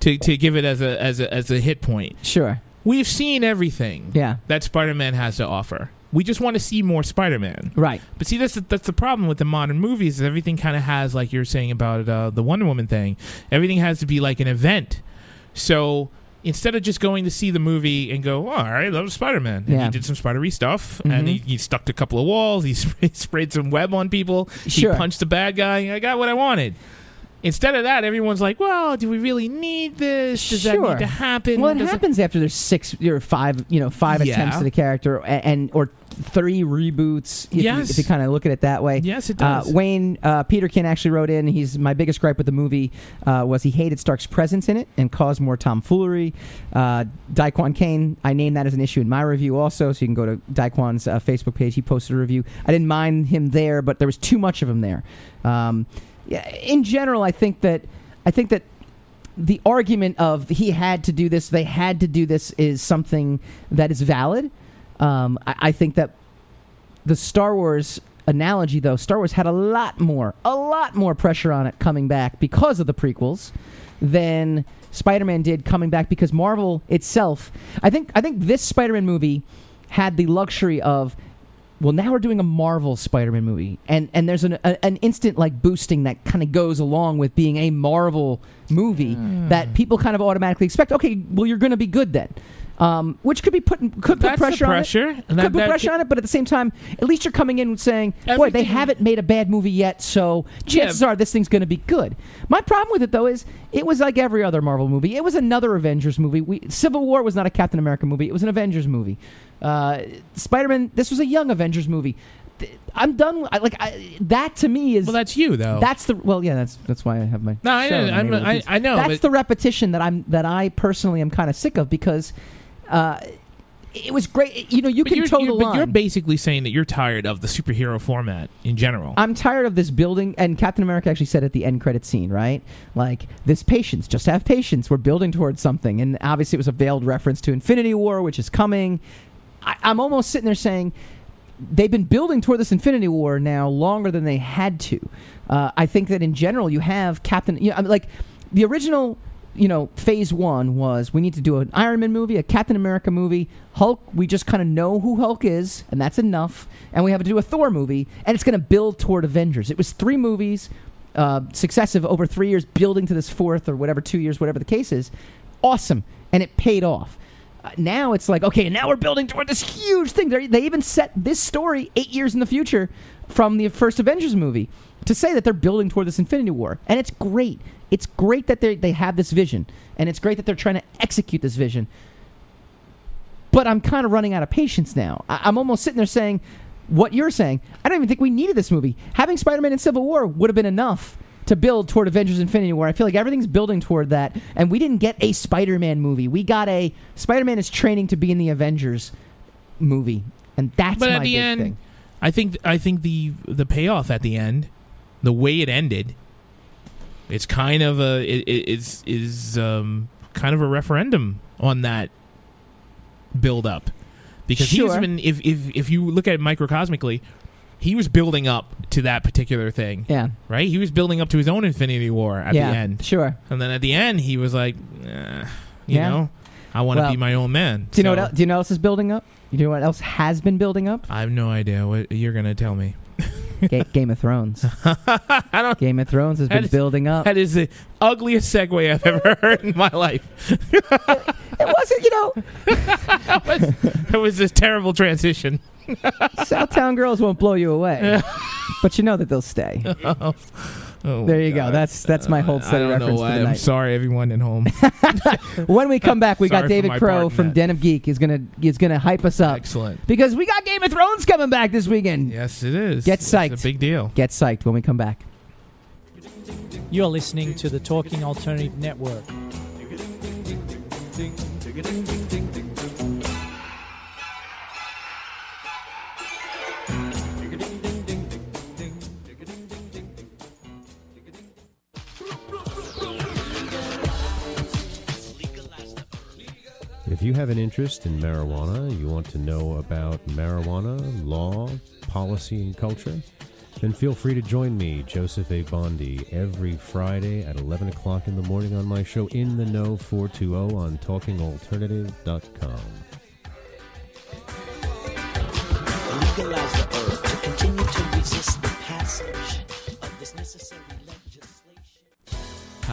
to, to give it as a as a as a hit point? Sure. We've seen everything Yeah. that Spider Man has to offer. We just want to see more Spider Man. Right. But see, that's the, that's the problem with the modern movies. Is everything kind of has, like you're saying about uh, the Wonder Woman thing, everything has to be like an event. So instead of just going to see the movie and go, oh, all right, that was Spider Man. And Yeah. he did some spidery stuff, Mhm. and he, he stuck to a couple of walls. He <laughs> sprayed, sprayed some web on people. Sure. He punched the bad guy. I got what I wanted. Instead of that, everyone's like, well, do we really need this? Does that Sure. need to happen? Well, it Does happens after there's six or five, you know, five Yeah. attempts at a character, and, and or three reboots. If Yes. you, if you kind of look at it that way. Yes, it Uh, does. Wayne uh, Peterkin actually wrote in. He's my biggest gripe with the movie uh, was he hated Stark's presence in it and caused more tomfoolery. Uh, Daquan Kane, I named that as an issue in my review also, so you can go to Daquan's uh, Facebook page. He posted a review. I didn't mind him there, but there was too much of him there. Um, yeah, in general, I think that I think that the argument of he had to do this, they had to do this, is something that is valid. Um, I, I think that the Star Wars analogy, though, Star Wars had a lot more, a lot more pressure on it coming back because of the prequels than Spider-Man did coming back because Marvel itself. I think I think this Spider-Man movie had the luxury of. Well, now we're doing a Marvel Spider-Man movie, and and there's an a, an instant like boosting that kind of goes along with being a Marvel movie hmm. that people kind of automatically expect. Okay, well you're going to be good then, um, which could be putting could put That's the pressure, on it pressure. Could that- put that pressure could- on it, but at the same time, at least you're coming in saying, "Boy, they haven't made a bad movie yet, so chances are this thing's going to be good." My problem with it, though, is it was like every other Marvel movie. It was another Avengers movie. We, Civil War was not a Captain America movie; it was an Avengers movie. Uh, Spider-Man. This was a young Avengers movie. I'm done. I, like I, that to me is well, that's you though. that's the well, yeah. That's that's why I have my. No, I, know, I'm, I- I know, That's the repetition that I'm that I personally am kind of sick of because. Uh, it was great. You know, you But can toe you're- the but you're basically saying that you're tired of the superhero format in general. I'm tired of this building, and Captain America actually said at the end credit scene, right? Like this patience, just have patience. We're building towards something, and obviously it was a veiled reference to Infinity War, which is coming. I, I'm almost sitting there saying they've been building toward this Infinity War now longer than they had to. Uh, I think that in general, you have Captain, you know, I mean, like the original. You know, phase one was we need to do an Iron Man movie, a Captain America movie, Hulk. We just kind of know who Hulk is, and that's enough. And we have to do a Thor movie, and it's going to build toward Avengers. It was three movies, uh, successive over three years, building to this fourth or whatever, two years, whatever the case is. Awesome, and it paid off. Uh, now it's like okay, now we're building toward this huge thing. They're, they even set this story eight years in the future from the first Avengers movie to say that they're building toward this Infinity War, and it's great. It's great that they they have this vision, and it's great that they're trying to execute this vision. But I'm kind of running out of patience now. I, I'm almost sitting there saying what you're saying. I don't even think we needed this movie. Having Spider-Man in Civil War would have been enough to build toward Avengers Infinity War. I feel like everything's building toward that, and we didn't get a Spider-Man movie. We got a Spider-Man is training to be in the Avengers movie, and that's but my at the big end, thing. I think I think the the payoff at the end, the way it ended, it's kind of a it, it, it's is um, kind of a referendum on that build up because he's Sure. been if if if you look at it microcosmically. He was building up to that particular thing, Yeah, right? He was building up to his own Infinity War at yeah, the end, sure. and then at the end, he was like, eh, "You Yeah. know, I want to Well, be my own man." Do you know what? So- El- do you know what else is building up? Do you know what else has been building up? I have no idea what you're gonna tell me. Ga- Game of Thrones. <laughs> I don't. Game of Thrones has been is- building up. That is the ugliest segue I've ever <laughs> heard in my life. It wasn't, you know. <laughs> That was, that was a terrible transition. Southtown girls won't blow you away, but you know that they'll stay. Oh. Oh, There you go. That's that's my whole I steady don't know reference for why. the I'm night. sorry, everyone at home. When we come back, we Sorry got for David my Crow in from that. Den of Geek is gonna is gonna hype us up Excellent. because we got Game of Thrones coming back this weekend. Yes, it is. Get It's psyched. a big deal. Get psyched when we come back. You're listening to the Talking Alternative Network. You have an interest in marijuana, you want to know about marijuana, law, policy, and culture, then feel free to join me, Joseph A. Bondi, every Friday at 11 o'clock in the morning on my show In the Know 420 on TalkingAlternative.com. legalize the herb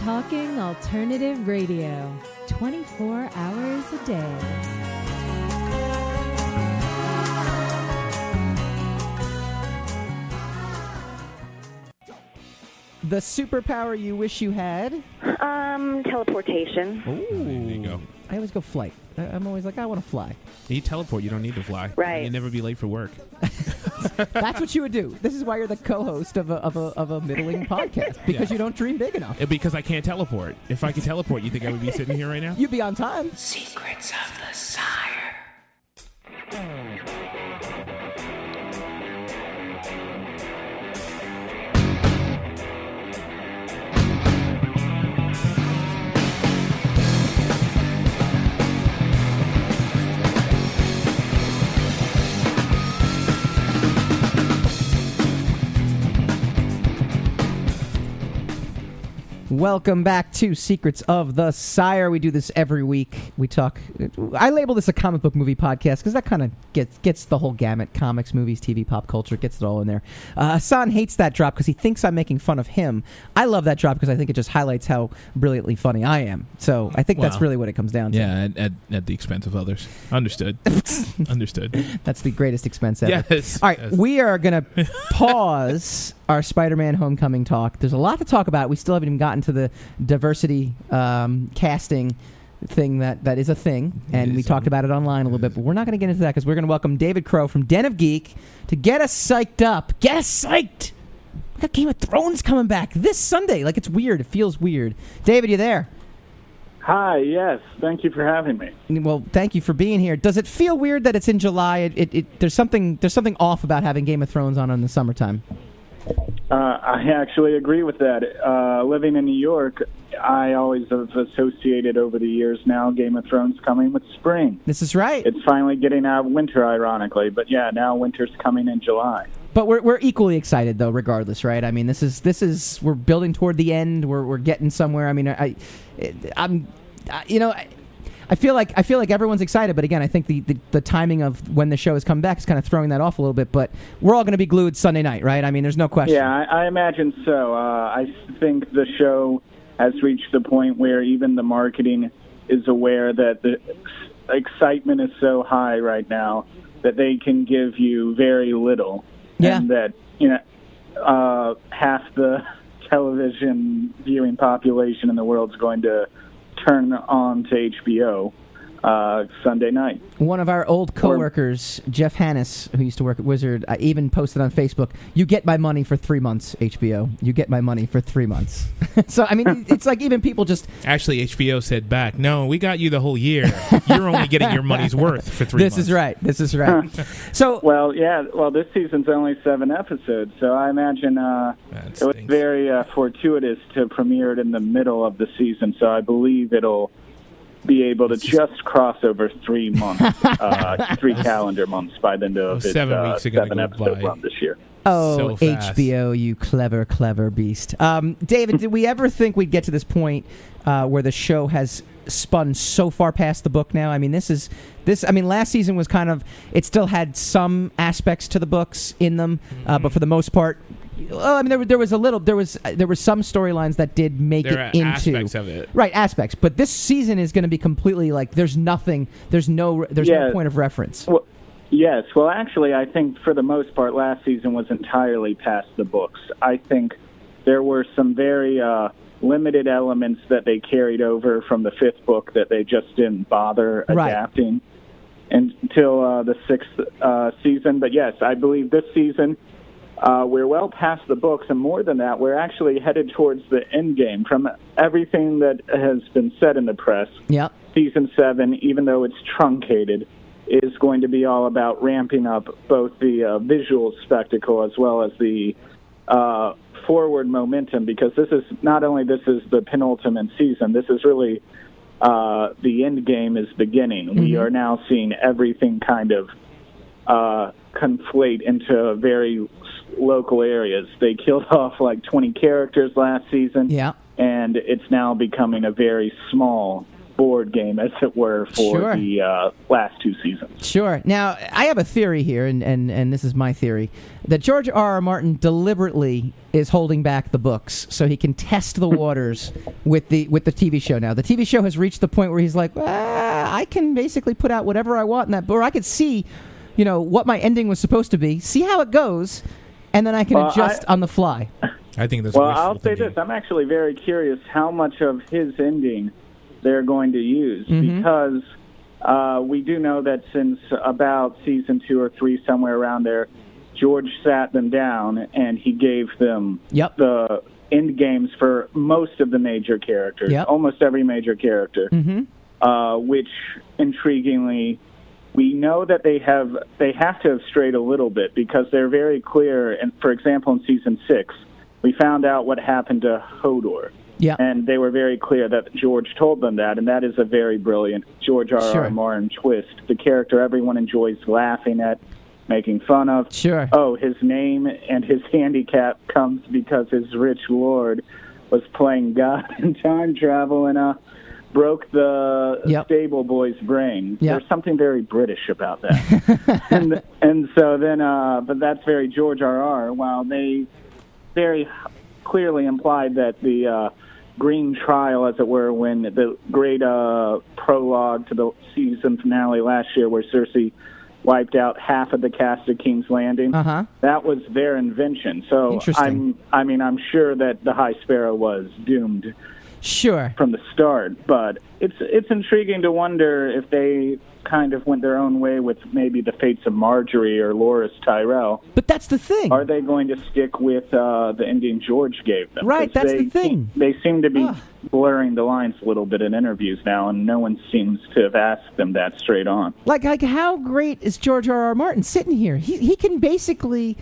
Talking Alternative Radio, 24 hours a day. The superpower you wish you had. Um, teleportation. Ooh. There you go. I always go flight. I- I'm always like, I want to fly. You teleport. You don't need to fly. Right. You never be late for work. <laughs> <laughs> That's what you would do. This is why you're the co-host of a of a, of a middling <laughs> podcast because Yeah. you don't dream big enough. Uh, Because I can't teleport. If I could teleport, you think I would be sitting here right now? You'd be on time. Secrets of the Sire. Welcome back to Secrets of the Sire. We do this every week. We talk. I label this a comic book movie podcast because that kind of gets gets the whole gamut: comics, movies, TV, pop culture. Gets it all in there. Uh, Hassan hates that drop because he thinks I'm making fun of him. I love that drop because I think it just highlights how brilliantly funny I am. So I think that's really what it comes down to. Yeah, at, at, at the expense of others. Understood. <laughs> Understood. That's the greatest expense ever. Yes. All right, yes. we are going <laughs> to pause our Spider-Man Homecoming talk. There's a lot to talk about. We still haven't even gotten to the diversity um, casting thing that, that is a thing, and we talked about it online a little bit. But we're not going to get into that because we're going to welcome David Crow from Den of Geek to get us psyched up. Get us psyched. We got Game of Thrones coming back this Sunday. Like it's weird. It feels weird. David, you there? Hi, yes. Thank you for having me. Well, thank you for being here. Does it feel weird that it's in July? It, it, it, there's something there's something off about having Game of Thrones on in the summertime. Uh, I actually agree with that. Uh, living in New York, I always have associated over the years now Game of Thrones coming with spring. This is right. It's finally getting out of winter, ironically. But yeah, now winter's coming in July. But we're we're equally excited though, regardless, right? I mean, this is this is we're building toward the end. We're we're getting somewhere. I mean, I, I'm, I, you know. I, I feel like I feel like everyone's excited, but again, I think the, the, the timing of when the show has come back is kind of throwing that off a little bit. But we're all going to be glued Sunday night, right? I mean, there's no question. Yeah, I, I imagine so. Uh, I think the show has reached the point where even the marketing is aware that the excitement is so high right now that they can give you very little, Yeah. and that you know uh, half the <laughs> television viewing population in the world is going to turn on to HBO uh, Sunday night. One of our old coworkers, Jeff Hannis, who used to work at Wizard, I even posted on Facebook, "You get my money for three months, HBO. You get my money for three months." <laughs> so I mean, <laughs> it's like even people just Actually, HBO said back, no, we got you the whole year. You're only getting your money's <laughs> worth for three this months. is right. This is right. so Well, yeah. Well, this season's only seven episodes, so I imagine uh, it was very uh, fortuitous to premiere it in the middle of the season. So I believe it'll be able to just cross over three <laughs> months, uh, three calendar months by the end of its Seven uh, weeks are seven episode by. run this year. Oh, So. HBO, you clever, clever beast. Um, David, did we ever think we'd get to this point uh, where the show has spun so far past the book now? I mean, this is this. I mean, last season was kind of it still had some aspects to the books in them, uh, Mm-hmm. but for the most part, well, I mean, there, there was a little, there was uh, there were some storylines that did make There are it into aspects of it. right aspects, but this season is going to be completely like there's nothing, there's no, there's no point of reference. Well, yes. Well, actually, I think for the most part, last season was entirely past the books. I think there were some very uh, limited elements that they carried over from the fifth book that they just didn't bother Right. adapting. until uh, the sixth uh, season. But yes, I believe this season uh, we're well past the books, and more than that, we're actually headed towards the end game. From everything that has been said in the press, Yep. season seven, even though it's truncated, is going to be all about ramping up both the uh, visual spectacle as well as the uh, forward momentum. Because this is not only this is the penultimate season, this is really uh, the end game is beginning. We Mhm. are now seeing everything kind of uh, conflate into a very local areas. They killed <laughs> off like 20 characters last season. Yeah. And it's now becoming a very small board game, as it were, for Sure. the uh, last two seasons. Sure. Now, I have a theory here, and, and, and this is my theory that George R. R. Martin deliberately is holding back the books so he can test the <laughs> waters with the with the TV show. Now, the TV show has reached the point where he's like, ah, I can basically put out whatever I want in that, or I could see, you know, what my ending was supposed to be, see how it goes, and then I can Well, adjust I- on the fly. I think that's well, I'll say this: I'm actually very curious how much of his ending they're going to use Mhm. because uh, we do know that since about season two or three, somewhere around there, George sat them down and he gave them Yep. the end games for most of the major characters, Yep. almost every major character. Mm-hmm. uh, which intriguingly we know that they have they have to have strayed a little bit because they're very clear. And for example in season six we found out what happened to hodor. Yeah. and they were very clear that george told them that. And that is a very brilliant george r r martin twist. The character everyone enjoys laughing at making fun of. Sure. Oh his name and his handicap comes because his rich lord was playing god <laughs> in time travel and uh broke the Yep. stable boy's brain. Yep. There's something very British about that. <laughs> and and so then uh but that's very George R. R. While they very clearly implied that the uh green trial as it were when the great uh prologue to the season finale last year where Cersei wiped out half of the cast of King's Landing. Uh-huh. That was their invention. So I'm I mean I'm sure that the High Sparrow was doomed Sure. from the start, but it's it's intriguing to wonder if they kind of went their own way with maybe the fates of Margaery or Loras Tyrell. But that's the thing. Are they going to stick with uh, the ending George gave them? Right, that's they the thing. They seem to be blurring the lines a little bit in interviews now, and no one seems to have asked them that straight on. Like, like how great is George R. R. Martin sitting here? He he can basically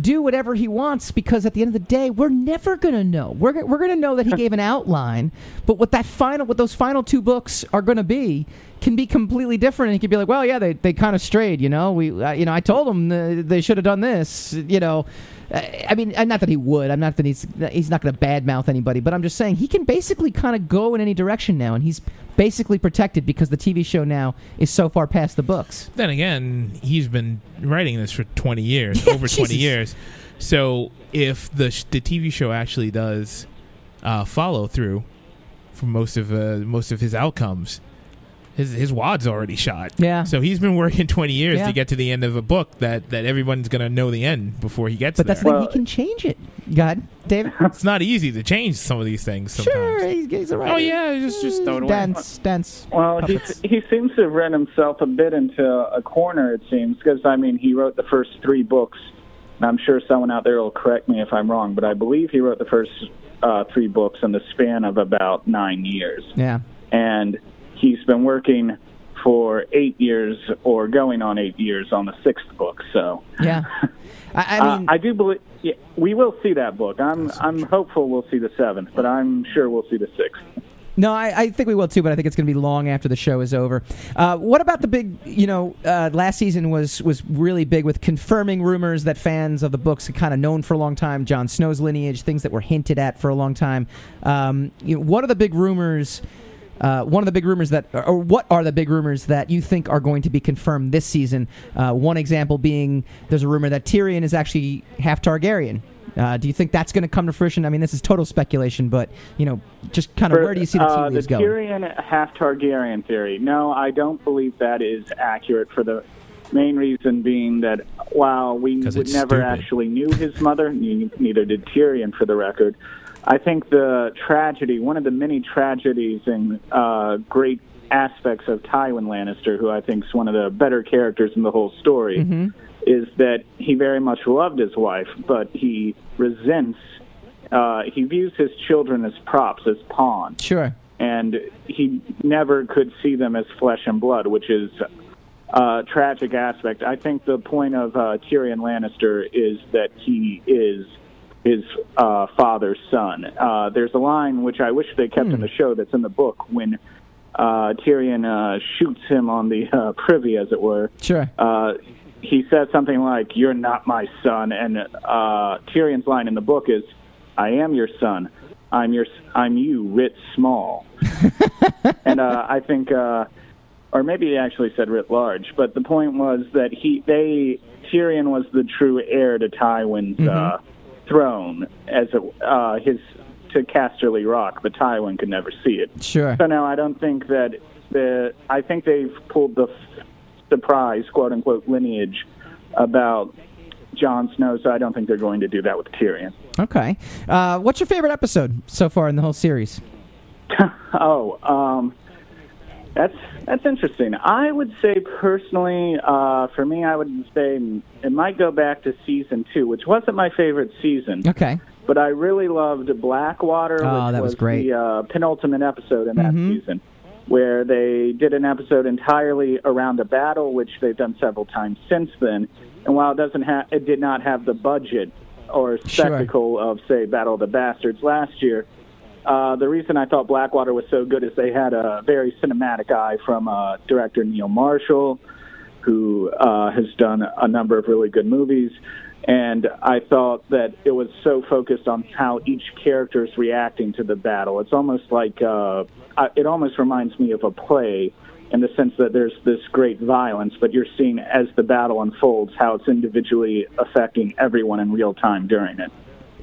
do whatever he wants because at the end of the day, we're never gonna know. We're we're gonna know that he gave an <laughs> outline, but what that final, what those final two books are gonna be, can be completely different. And he could be like, well, yeah, they they kind of strayed. You know, we uh, you know I told them uh, they should have done this. You know. Uh, I mean, uh, not that he would. I'm not that he's he's not going to badmouth anybody, but I'm just saying he can basically kind of go in any direction now, and he's basically protected because the TV show now is so far past the books. Then again, he's been writing this for 20 years, <laughs> over 20 years. So if the sh- the TV show actually does uh, follow through for most of uh, most of his outcomes, his his wad's already shot. Yeah. So he's been working <laughs> 20 years Yeah. to get to the end of a book that that everyone's going to know the end before he gets But there. that's the thing; he can change it. God, David. <laughs> it's not easy to change some of these things. Sometimes. Sure, he's, he's a writer. Oh yeah, just just throw it away. Dance, dance. Well, he puppets. he seems to have run himself a bit into a corner. It seems because I mean he wrote the first three books, and I'm sure someone out there will correct me if I'm wrong, but I believe he wrote the first uh, three books in the span of about nine years, Yeah. and he's been working for eight years or going on eight years on the sixth book. So Yeah. <laughs> I, I mean, uh, I do believe yeah, we will see that book. I'm I'm hopeful we'll see the seventh, but I'm sure we'll see the sixth. No, I, I think we will too, but I think it's going to be long after the show is over. Uh, what about the big? You know, uh, last season was was really big with confirming rumors that fans of the books had kind of known for a long time. Jon Snow's lineage, things that were hinted at for a long time. Um, you know, what are the big rumors? Uh, one of the big rumors that, or what are the big rumors that you think are going to be confirmed this season? Uh, one example being there's a rumor that Tyrion is actually half Targaryen. Uh, do you think that's going to come to fruition? I mean, this is total speculation, but you know, just kind of where do you see the tea uh, leaves the going? Tyrion half Targaryen theory? No, I don't believe that is accurate. For the main reason being that while we would never stupid. actually knew his mother, <laughs> neither did Tyrion, for the record. I think the tragedy, one of the many tragedies in uh, great aspects of Tywin Lannister, who I think is one of the better characters in the whole story, Mm-hmm. is that he very much loved his wife, but he resents. Uh, he views his children as props, as pawns, Sure. and he never could see them as flesh and blood, which is a tragic aspect. I think the point of uh, Tyrion Lannister is that he is his uh, father's son. Uh, there's a line which I wish they kept in the show that's in the book when uh, Tyrion uh, shoots him on the uh, privy, as it were. Sure. Uh, he says something like, "You're not my son," and uh, Tyrion's line in the book is, "I am your son. I'm your. I'm you, writ small." <laughs> and uh, I think, uh, or maybe he actually said writ large, but the point was that he, they, Tyrion was the true heir to Tywin's uh, throne as a, uh, his to Casterly Rock, but Tywin could never see it. Sure. So no, I don't think that the. I think they've pulled the f- surprise, quote unquote, lineage about Jon Snow. So I don't think they're going to do that with Tyrion. Okay. Uh, what's your favorite episode so far in the whole series? <laughs> Oh, um, that's that's interesting. I would say personally, uh, for me, I would say it might go back to season two, which wasn't my favorite season. Okay. But I really loved Blackwater, Oh, which that was great. the uh, penultimate episode in that Mhm. season, where they did an episode entirely around a battle, which they've done several times since then. And while it doesn't have, it did not have the budget or spectacle of say Battle of the Bastards last year. Uh, the reason I thought Blackwater was so good is they had a very cinematic eye from uh, director Neil Marshall, who uh, has done a number of really good movies. And I thought that it was so focused on how each character is reacting to the battle. It's almost like uh, I- it almost reminds me of a play in the sense that there's this great violence, but you're seeing as the battle unfolds how it's individually affecting everyone in real time during it.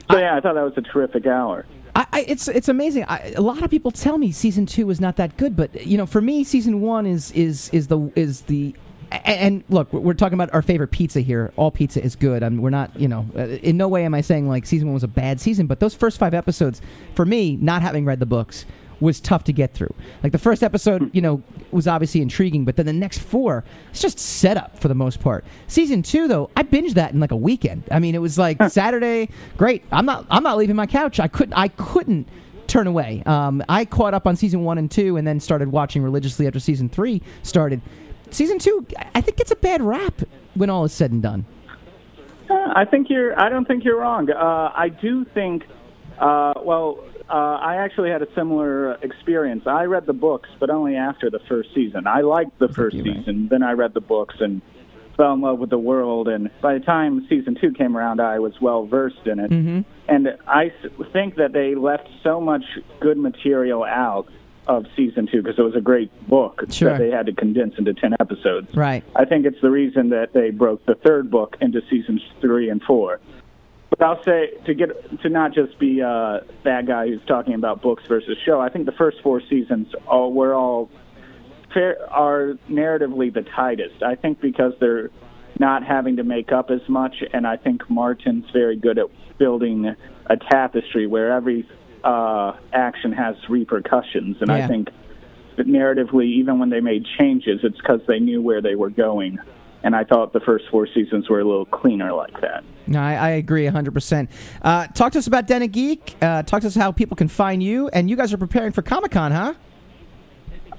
So yeah, I thought that was a terrific hour. I, I, it's it's amazing. I, a lot of people tell me season two was not that good, but you know, for me, season one is is is the is the. And, look, we're talking about our favorite pizza here. All pizza is good. I mean, we're not, you know, uh, in no way am I saying like season one was a bad season, but those first five episodes, for me, not having read the books, was tough to get through. Like the first episode, you know, was obviously intriguing, but then the next four, it's just setup for the most part. Season two, though, I binged that in like a weekend. I mean, it was like Saturday. Great. I'm not. I'm not leaving my couch. I couldn't. I couldn't turn away. Um, I caught up on season one and two, and then started watching religiously after season three started. Season two, I think gets a bad rap when all is said and done. Uh, I think you're. I don't think you're wrong. Uh, I do think. Uh, well, uh, I actually had a similar experience. I read the books, but only after the first season. I liked the first season. Then I read the books and fell in love with the world. And by the time season two came around, I was well versed in it. Mm-hmm. And I think that they left so much good material out of season two because it was a great book Sure. that they had to condense into ten episodes. Right. I think it's the reason that they broke the third book into seasons three and four. I'll say to get to not just be uh, that guy who's talking about books versus show. I think the first four seasons all were all fair, are narratively the tightest. I think because they're not having to make up as much, and I think Martin's very good at building a tapestry where every uh, action has repercussions, and Yeah. I think that narratively, even when they made changes, it's because they knew where they were going. And I thought the first four seasons were a little cleaner like that. No, I, I agree 100%. Uh, talk to us about Den of Geek. Uh, talk to us how people can find you. And you guys are preparing for Comic Con, huh?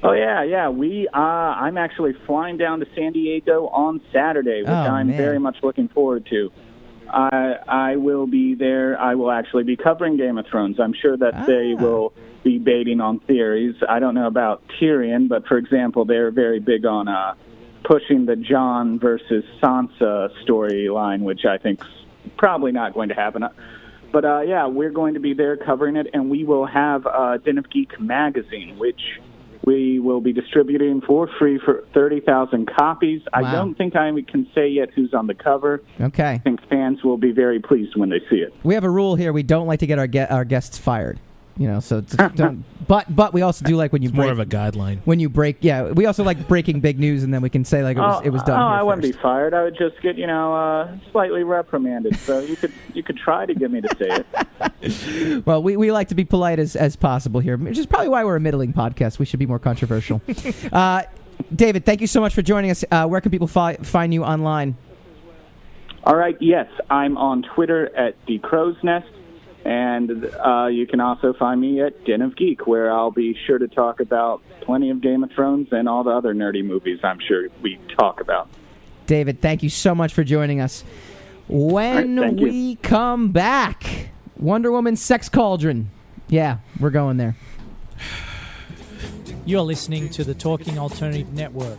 Oh yeah, yeah. We uh, I'm actually flying down to San Diego on Saturday, which Oh, I'm man. very much looking forward to. I I will be there. I will actually be covering Game of Thrones. I'm sure that they Ah. will be baiting on theories. I don't know about Tyrion, but for example, they're very big on uh, pushing the Jon versus Sansa storyline, which I think's probably not going to happen. But uh, yeah, we're going to be there covering it, and we will have uh, Den of Geek magazine, which we will be distributing for free for 30,000 copies. I don't think I can say yet who's on the cover. Okay. I think fans will be very pleased when they see it. We have a rule here. We don't like to get our, ge- our guests fired. You know, so it's, <laughs> don't. But but we also do like when you It's more of a guideline. when you break. Yeah, we also like breaking big news, and then we can say like it was oh, it was done. Oh, here I wouldn't be fired. I would just get, you know, uh, slightly reprimanded. So you could you could try to get me to say it. <laughs> Well, we, we like to be polite as, as possible here, which is probably why we're a middling podcast. We should be more controversial. <laughs> uh, David, thank you so much for joining us. Uh, where can people fi- find you online? All right. Yes, I'm on Twitter at the Crow's Nest, and uh, you can also find me at Den of Geek, where I'll be sure to talk about plenty of Game of Thrones and all the other nerdy movies. I'm sure we talk about. David, thank you so much for joining us. When All right, thank you. we come back, Wonder Woman Sex Cauldron. Yeah, we're going there. You're listening to the Talking Alternative Network.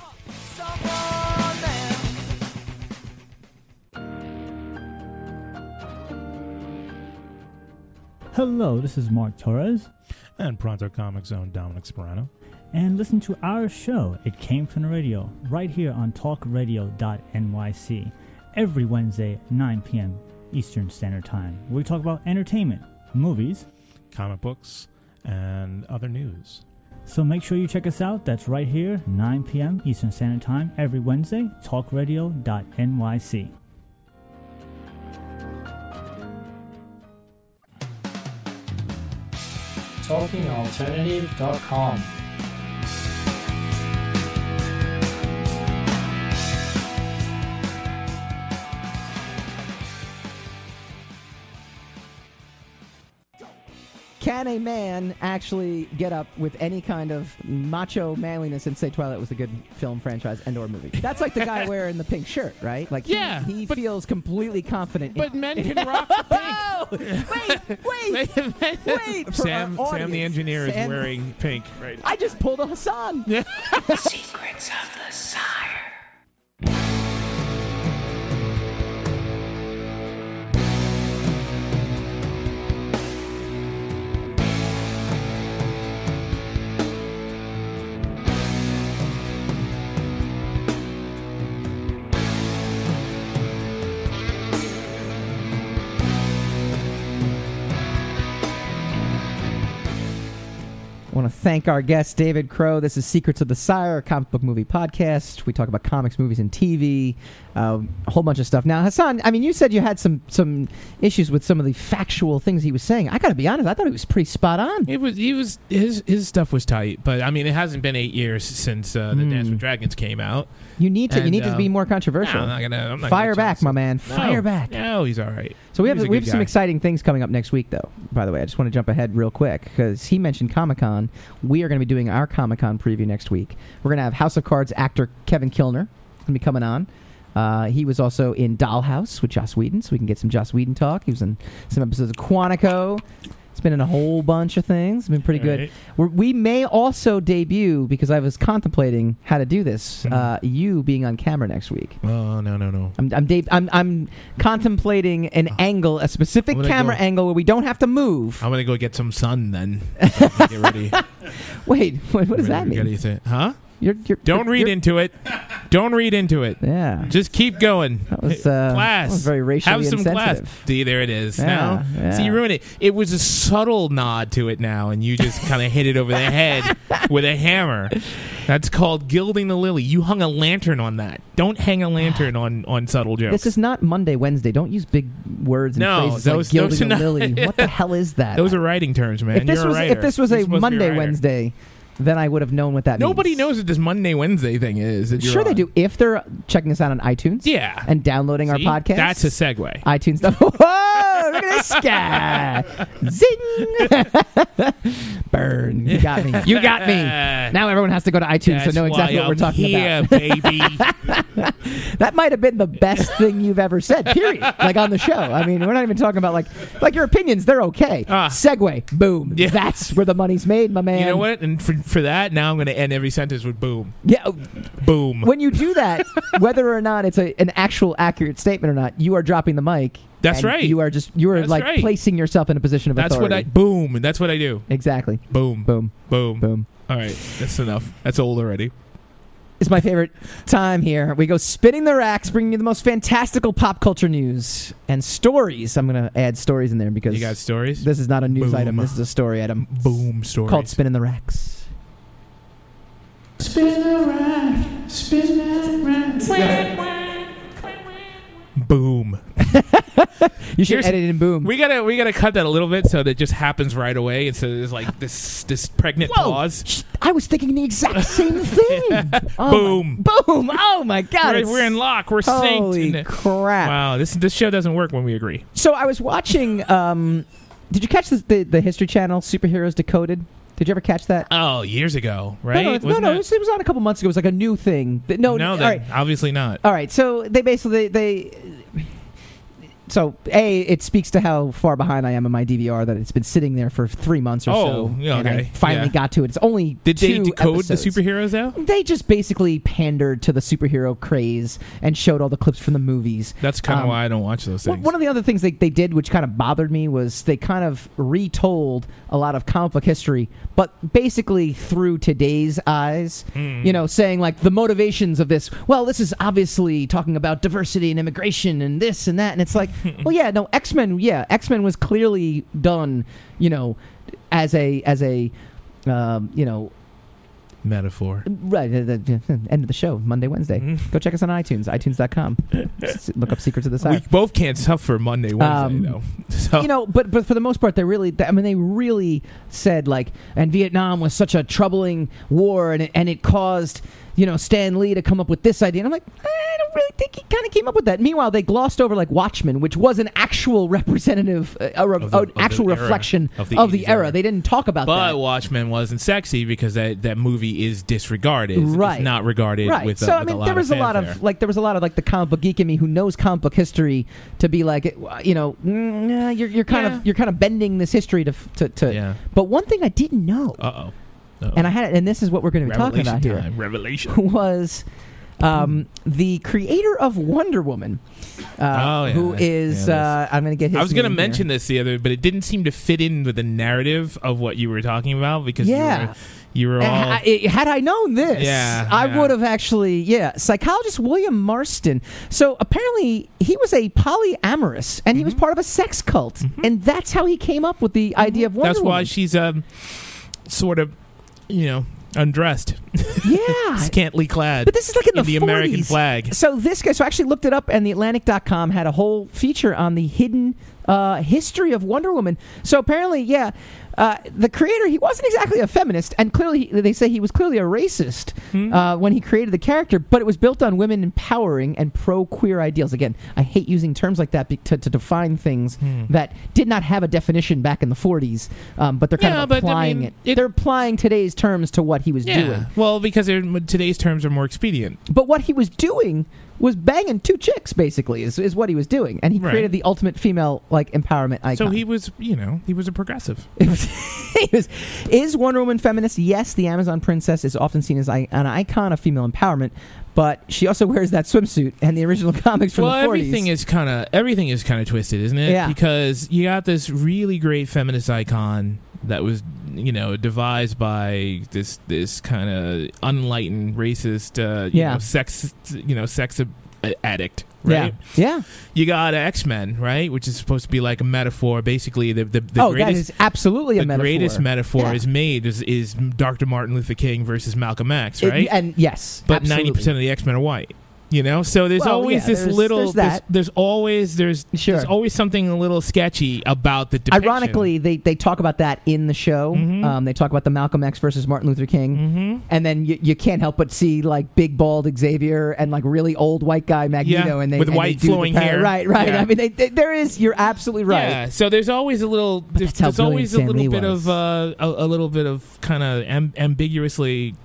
Hello, this is Mark Torres. And Pronto Comics own Dominic Sperano. And listen to our show, It Came From the Radio, right here on talkradio.nyc, every Wednesday, 9 p.m. Eastern Standard Time, we talk about entertainment, movies, comic books, and other news. So make sure you check us out. That's right here, 9 p.m. Eastern Standard Time, every Wednesday, talkradio.nyc. TalkingAlternative.com. Can a man actually get up with any kind of macho manliness and say Twilight was a good film franchise and or movie? That's like the guy <laughs> wearing the pink shirt, right? Like he- Yeah, he, feels completely confident. But in, men can <laughs> rock the pink. wait, wait, <laughs> wait! for Sam, Sam the audience. engineer is Sam- wearing pink right I just pulled a Hassan. Secrets of the Sire. ます。Thank our guest, David Crow. This is Secrets of the Sire, a comic book movie podcast. We talk about comics, movies, and TV, uh, a whole bunch of stuff. Now, Hassan, I mean, you said you had some some issues with some of the factual things he was saying. I got to be honest, I thought he was pretty spot on. It was he was his his stuff was tight, but I mean it hasn't been eight years since uh, the Dance Hmm. with Dragons came out. You need to you And, need to um, be more controversial. no, I'm not gonna. I'm not Fire gonna back, my man. No. Fire back. No, he's all right. So we have He was a we have good some exciting things coming up next week, though. By the way, I just want to jump ahead real quick because he mentioned Comic Con. We are going to be doing our Comic Con preview next week. We're going to have House of Cards actor Kevin Kilner going to be coming on. Uh, he was also in Dollhouse with Joss Whedon, so we can get some Joss Whedon talk. He was in some episodes of Quantico. He's been in a whole bunch of things. Been pretty good. Right. We're, we may also debut because I was contemplating how to do this. Hmm. Uh, you being on camera next week. Oh no no no. I'm I'm, I'm I'm contemplating an angle, a specific I'm gonna camera go- angle where we don't have to move. I'm gonna go get some sun then. <laughs> get ready. Wait, what, what does that mean? Huh? You're, you're, Don't read you're- into it. Don't read into it. Yeah. Just keep going. That was, uh, class. that was very racially Have some class. See, there it is. Yeah, now, yeah. see, you ruined it. It was a subtle nod to it now, and you just kind of hit it over the head <laughs> with a hammer. That's called gilding the lily. You hung a lantern on that. Don't hang a lantern on on subtle jokes. This is not Monday, Wednesday. Don't use big words and No, phrases those- like gilding those are the not- lily. What the <laughs> hell is that? Those are writing terms, man. if this You're a was writer. if this was a supposed to be Monday. Wednesday, then I would have known what that means. Nobody means. knows what this Monday Wednesday thing is. that you're Sure, they on. do. If they're checking us out on iTunes, Yeah. and downloading See? our podcast, That's a segue. iTunes stuff. <laughs> Whoa, this guy. Zing. Burn. You got me. You got me. <laughs> Now everyone has to go to iTunes That's to know exactly what we're talking here, about. baby. <laughs> that might have been the best thing you've ever said. Period. Like on the show. I mean, we're not even talking about like like your opinions. They're okay. Ah. Segue. Boom. Yeah. That's where the money's made, my man. You know what? And for, for that, now I'm going to end every sentence with boom. Yeah. Boom. When you do that, whether or not it's a, an actual accurate statement or not, you are dropping the mic. That's and right. You are just you are That's like right. placing yourself in a position of authority. That's what I boom, and that's what I do. Exactly. Boom. Boom. Boom. Boom. All right, that's enough. That's old already. It's my favorite time here. We go spinning the racks, bringing you the most fantastical pop culture news and stories. I'm going to add stories in there because You got stories? This is not a news Boom. item. This is a story item. Boom stories. called spinning the racks. Spin the rack, spin that rack. Boom. <laughs> <laughs> You should Here's- edit it in boom. We gotta we gotta cut that a little bit so that it just happens right away, and so there's like this this pregnant Whoa. pause. I was thinking the exact same <laughs> thing. Oh Boom. my- boom. Oh my god. We're, it's- we're in lock. We're Holy synced. crap. Wow, this this show doesn't work when we agree. So I was watching. Um, did you catch the, the the History Channel Superheroes Decoded? Did you ever catch that? Oh, years ago, right? No, no, no, Wasn't no, it- it, was, it was on a couple months ago. It was like a new thing. Th- No, no, all then right, obviously not. all right. So they basically they. So a it speaks to how far behind I am in my DVR that it's been sitting there for three months or Oh, so. yeah, and I finally Yeah. got to it. It's only Did they decode episodes. the superheroes out? They just basically pandered to the superhero craze and showed all the clips from the movies. That's kind of Um, why I don't watch those things. one of the other things they, they did, which kind of bothered me, was they kind of retold a lot of comic book history, but basically through today's eyes. Hmm. You know, saying like the motivations of this. Well, this is obviously talking about diversity and immigration and this and that, and it's like, <laughs> well, yeah, no, X Men, yeah, X Men was clearly done, you know, as a as a, um, you know, Metaphor. Right, uh, the, the end of the show, Monday, Wednesday. Mm-hmm. Go check us on iTunes, itunes.com. S- Look up Secrets of the We both can't suffer Monday, Wednesday, Um, though. <laughs> So You know, but but for the most part, they really, I mean, they really said like, and Vietnam was such a troubling war, and it, and it caused, you know, Stan Lee to come up with this idea. And I'm like, I don't really think he kind of came up with that. Meanwhile, they glossed over like Watchmen, which was an actual representative, uh, a, re- Of the- an of actual reflection of the of the era. era. They didn't talk about but that. But Watchmen wasn't sexy because that, that movie is disregarded. Right. It's not regarded right. with, a, so I mean, there was a lot of like there was a lot of like the comic book geek in me who knows comic book history to be like, you know, mm, you're you're kind Yeah. of you're kind of bending this history to to. to Yeah. But one thing I didn't know, Uh-oh. And I had, and this is what we're going to be talking Revelation about here. Revelation. <laughs> was. Um, the creator of Wonder Woman, uh, Oh, yeah. who is Yeah, uh, I'm going to get his. I was going to name here. mention this the other, but it didn't seem to fit in with the narrative of what you were talking about because Yeah. you were, you were all ha- had I known this, Yeah, I yeah. would have actually, yeah. Psychologist William Marston. So apparently, he was a polyamorous, and he Mm-hmm. was part of a sex cult, and that's how he came up with the idea of Wonder That's why Woman. she's um sort of you know undressed, <laughs> yeah. scantily clad. But this is like in, the, American 40s. flag. So this guy, so I actually looked it up, and the Atlantic.com had a whole feature on the hidden uh, history of Wonder Woman. So apparently, yeah, uh, the creator he wasn't exactly a feminist, and clearly they say he was clearly a racist Hmm. uh, when he created the character. But it was built on women empowering and pro queer ideals. Again, I hate using terms like that be- to, to define things Hmm. that did not have a definition back in the 40s, um, but they're kind Yeah, of but, I applying mean, it. They're applying today's terms to what he was Yeah, doing. well, because today's terms are more expedient. But what he was doing was banging two chicks, basically, is, is what he was doing, and he Right. created the ultimate female like empowerment icon. So he was, you know, he was a progressive. <laughs> He was- is Wonder Woman feminist? Yes, the Amazon princess is often seen as I, an icon of female empowerment, but she also wears that swimsuit and the original <laughs> comics from well, the 40s. everything is kind of everything is kind of twisted, isn't it? Yeah. Because you got this really great feminist icon that was, you know, devised by this this kind of unenlightened racist, uh, you Yeah. know, sex, you know, sex addict. Yeah. Right. Yeah. You got X Men, right, which is supposed to be like a metaphor. Basically, the the, the oh, greatest that is absolutely a the metaphor. greatest metaphor Yeah. is made is, is Dr. Martin Luther King versus Malcolm X, It- right? and yes, but 90% of the X Men are white. You know, so there's Well, always yeah, this there's- little. there's There's, there's always there's Sure. there's always something a little sketchy about the depiction. Ironically, they, they talk about that in the show. Mm-hmm. Um, they talk about the Malcolm X versus Martin Luther King, and then you, you can't help but see like big bald Xavier and like really old white guy Magneto, Yeah, and they with and they white do flowing par- hair. Right, right. Yeah. I mean, they, they, there is. You're absolutely right. Yeah, so there's always a little there's, there's always a little Stan bit Lee of uh, a, a little bit of kind of am- ambiguously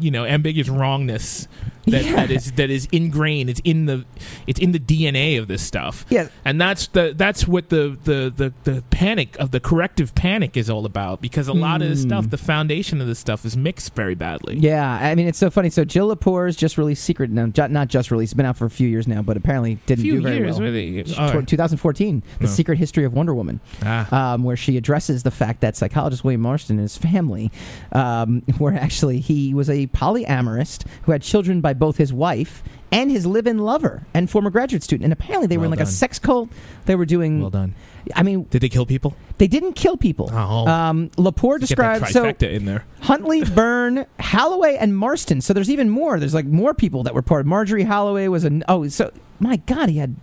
you know ambiguous wrongness that, Yeah. that is that is ingrained it's in the it's in the DNA of this stuff Yeah. and that's the that's what the the the, the panic of the corrective panic is all about because a lot of this Hmm. stuff the foundation of this stuff is mixed very badly Yeah, I mean it's so funny. So Jill Lepore's just released Secret. No, not just released. It's been out for a few years now, but apparently didn't do very years, well. really? Tw- 2014, The No. Secret History of Wonder Woman, Ah. um, where she addresses the fact that psychologist William Marston and his family, um, <laughs> where actually he was a polyamorist who had children by both his wife and his live-in lover and former graduate student, and apparently they were in like a sex cult. They were doing. well done I mean, did they kill people they didn't kill people. Oh. Um, Lepore Get that described so. in there Huntley, <laughs> Byrne, Holloway, and Marston. So there's even more. There's like more people that were part. Marjorie Holloway was a oh. So my God, he had.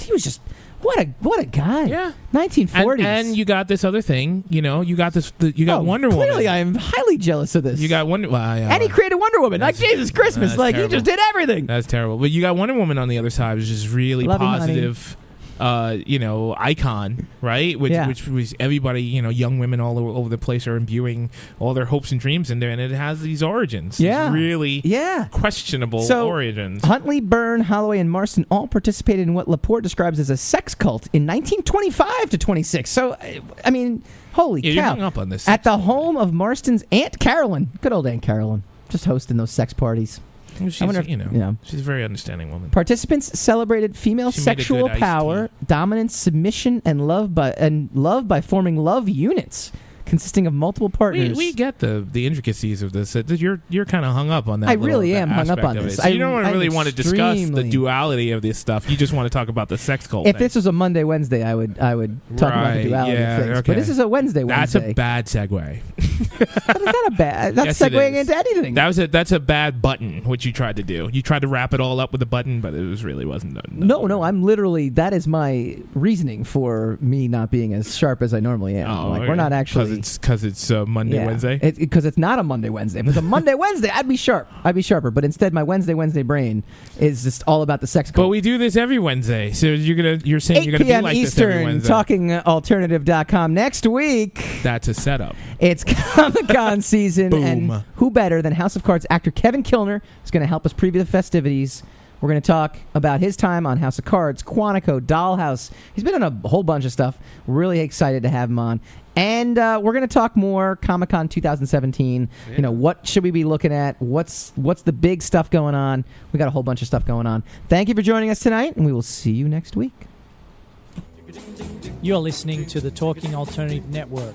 He was just what a what a guy. Yeah. 1940s. and, and you got this other thing you know you got this the, you got Oh, Wonder Woman Clearly, I am highly jealous of this. You got Wonder. Well, yeah, uh, and he created Wonder Woman. Like Jesus Christmas, like terrible. he just did everything. That's terrible. But you got Wonder Woman on the other side, which is really you, honey. Uh, you know, icon, right? Which, Yeah. which was everybody, you know, young women all over, the place are imbuing all their hopes and dreams in there, and it has these origins. these Yeah. really, Yeah. questionable So origins. Huntley, Byrne, Holloway, and Marston all participated in what Lepore describes as a sex cult in 1925 to 26. So, I mean, holy Yeah, you're cow! hung up on this At the home of Marston's Aunt Carolyn, good old Aunt Carolyn, just hosting those sex parties. She's, I wonder if- you know, yeah. she's a very understanding woman. Participants celebrated female She made a sexual good iced power, dominance, submission, and love by and love by forming love units consisting of multiple We, partners. we get the the intricacies of this. You're you're kind of hung up on that. I really am hung up on this. So you don't I'm really want to discuss the duality of this stuff. You just want to talk about the sex cult. if thing. this was a Monday Wednesday, I would I would talk about the duality yeah, of things. okay. But this is a Wednesday That's Wednesday. a bad segue. <laughs> that is not a bad. That's Yes, segueing into anything. That was a that's a bad button. What you tried to do. You tried to wrap it all up with a button, but it was really wasn't done. no, no, I'm literally. That is my reasoning for me not being as sharp as I normally am. Oh, like okay. we're not actually. Because it's because it's uh, Monday Yeah. Wednesday. Because it's not a Monday Wednesday. If it's a Monday <laughs> Wednesday, I'd be sharp. I'd be sharper. But instead, my Wednesday Wednesday brain is just all about the sex but we do this every Wednesday, so you're gonna you're saying you're gonna be like this every Eastern, Wednesday. talkingalternative.com. Next week, That's a setup. it's <laughs> Comic Con <laughs> season. And who better than House of Cards actor Kevin Kilner is going to help us preview the festivities. We're going to talk about his time on House of Cards, Quantico, Dollhouse. He's been on a whole bunch of stuff. Really excited to have him on. And uh, we're going to talk more Comic Con 2017. You know, what should we be looking at? What's what's the big stuff going on? We got a whole bunch of stuff going on. Thank you for joining us tonight, and we will see you next week. You're listening to the Talking Alternative Network.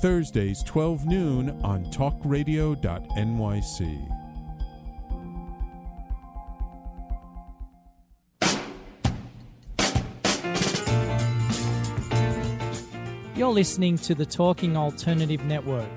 Thursdays 12 noon on talkradio.nyc. You're listening to the Talking Alternative Network.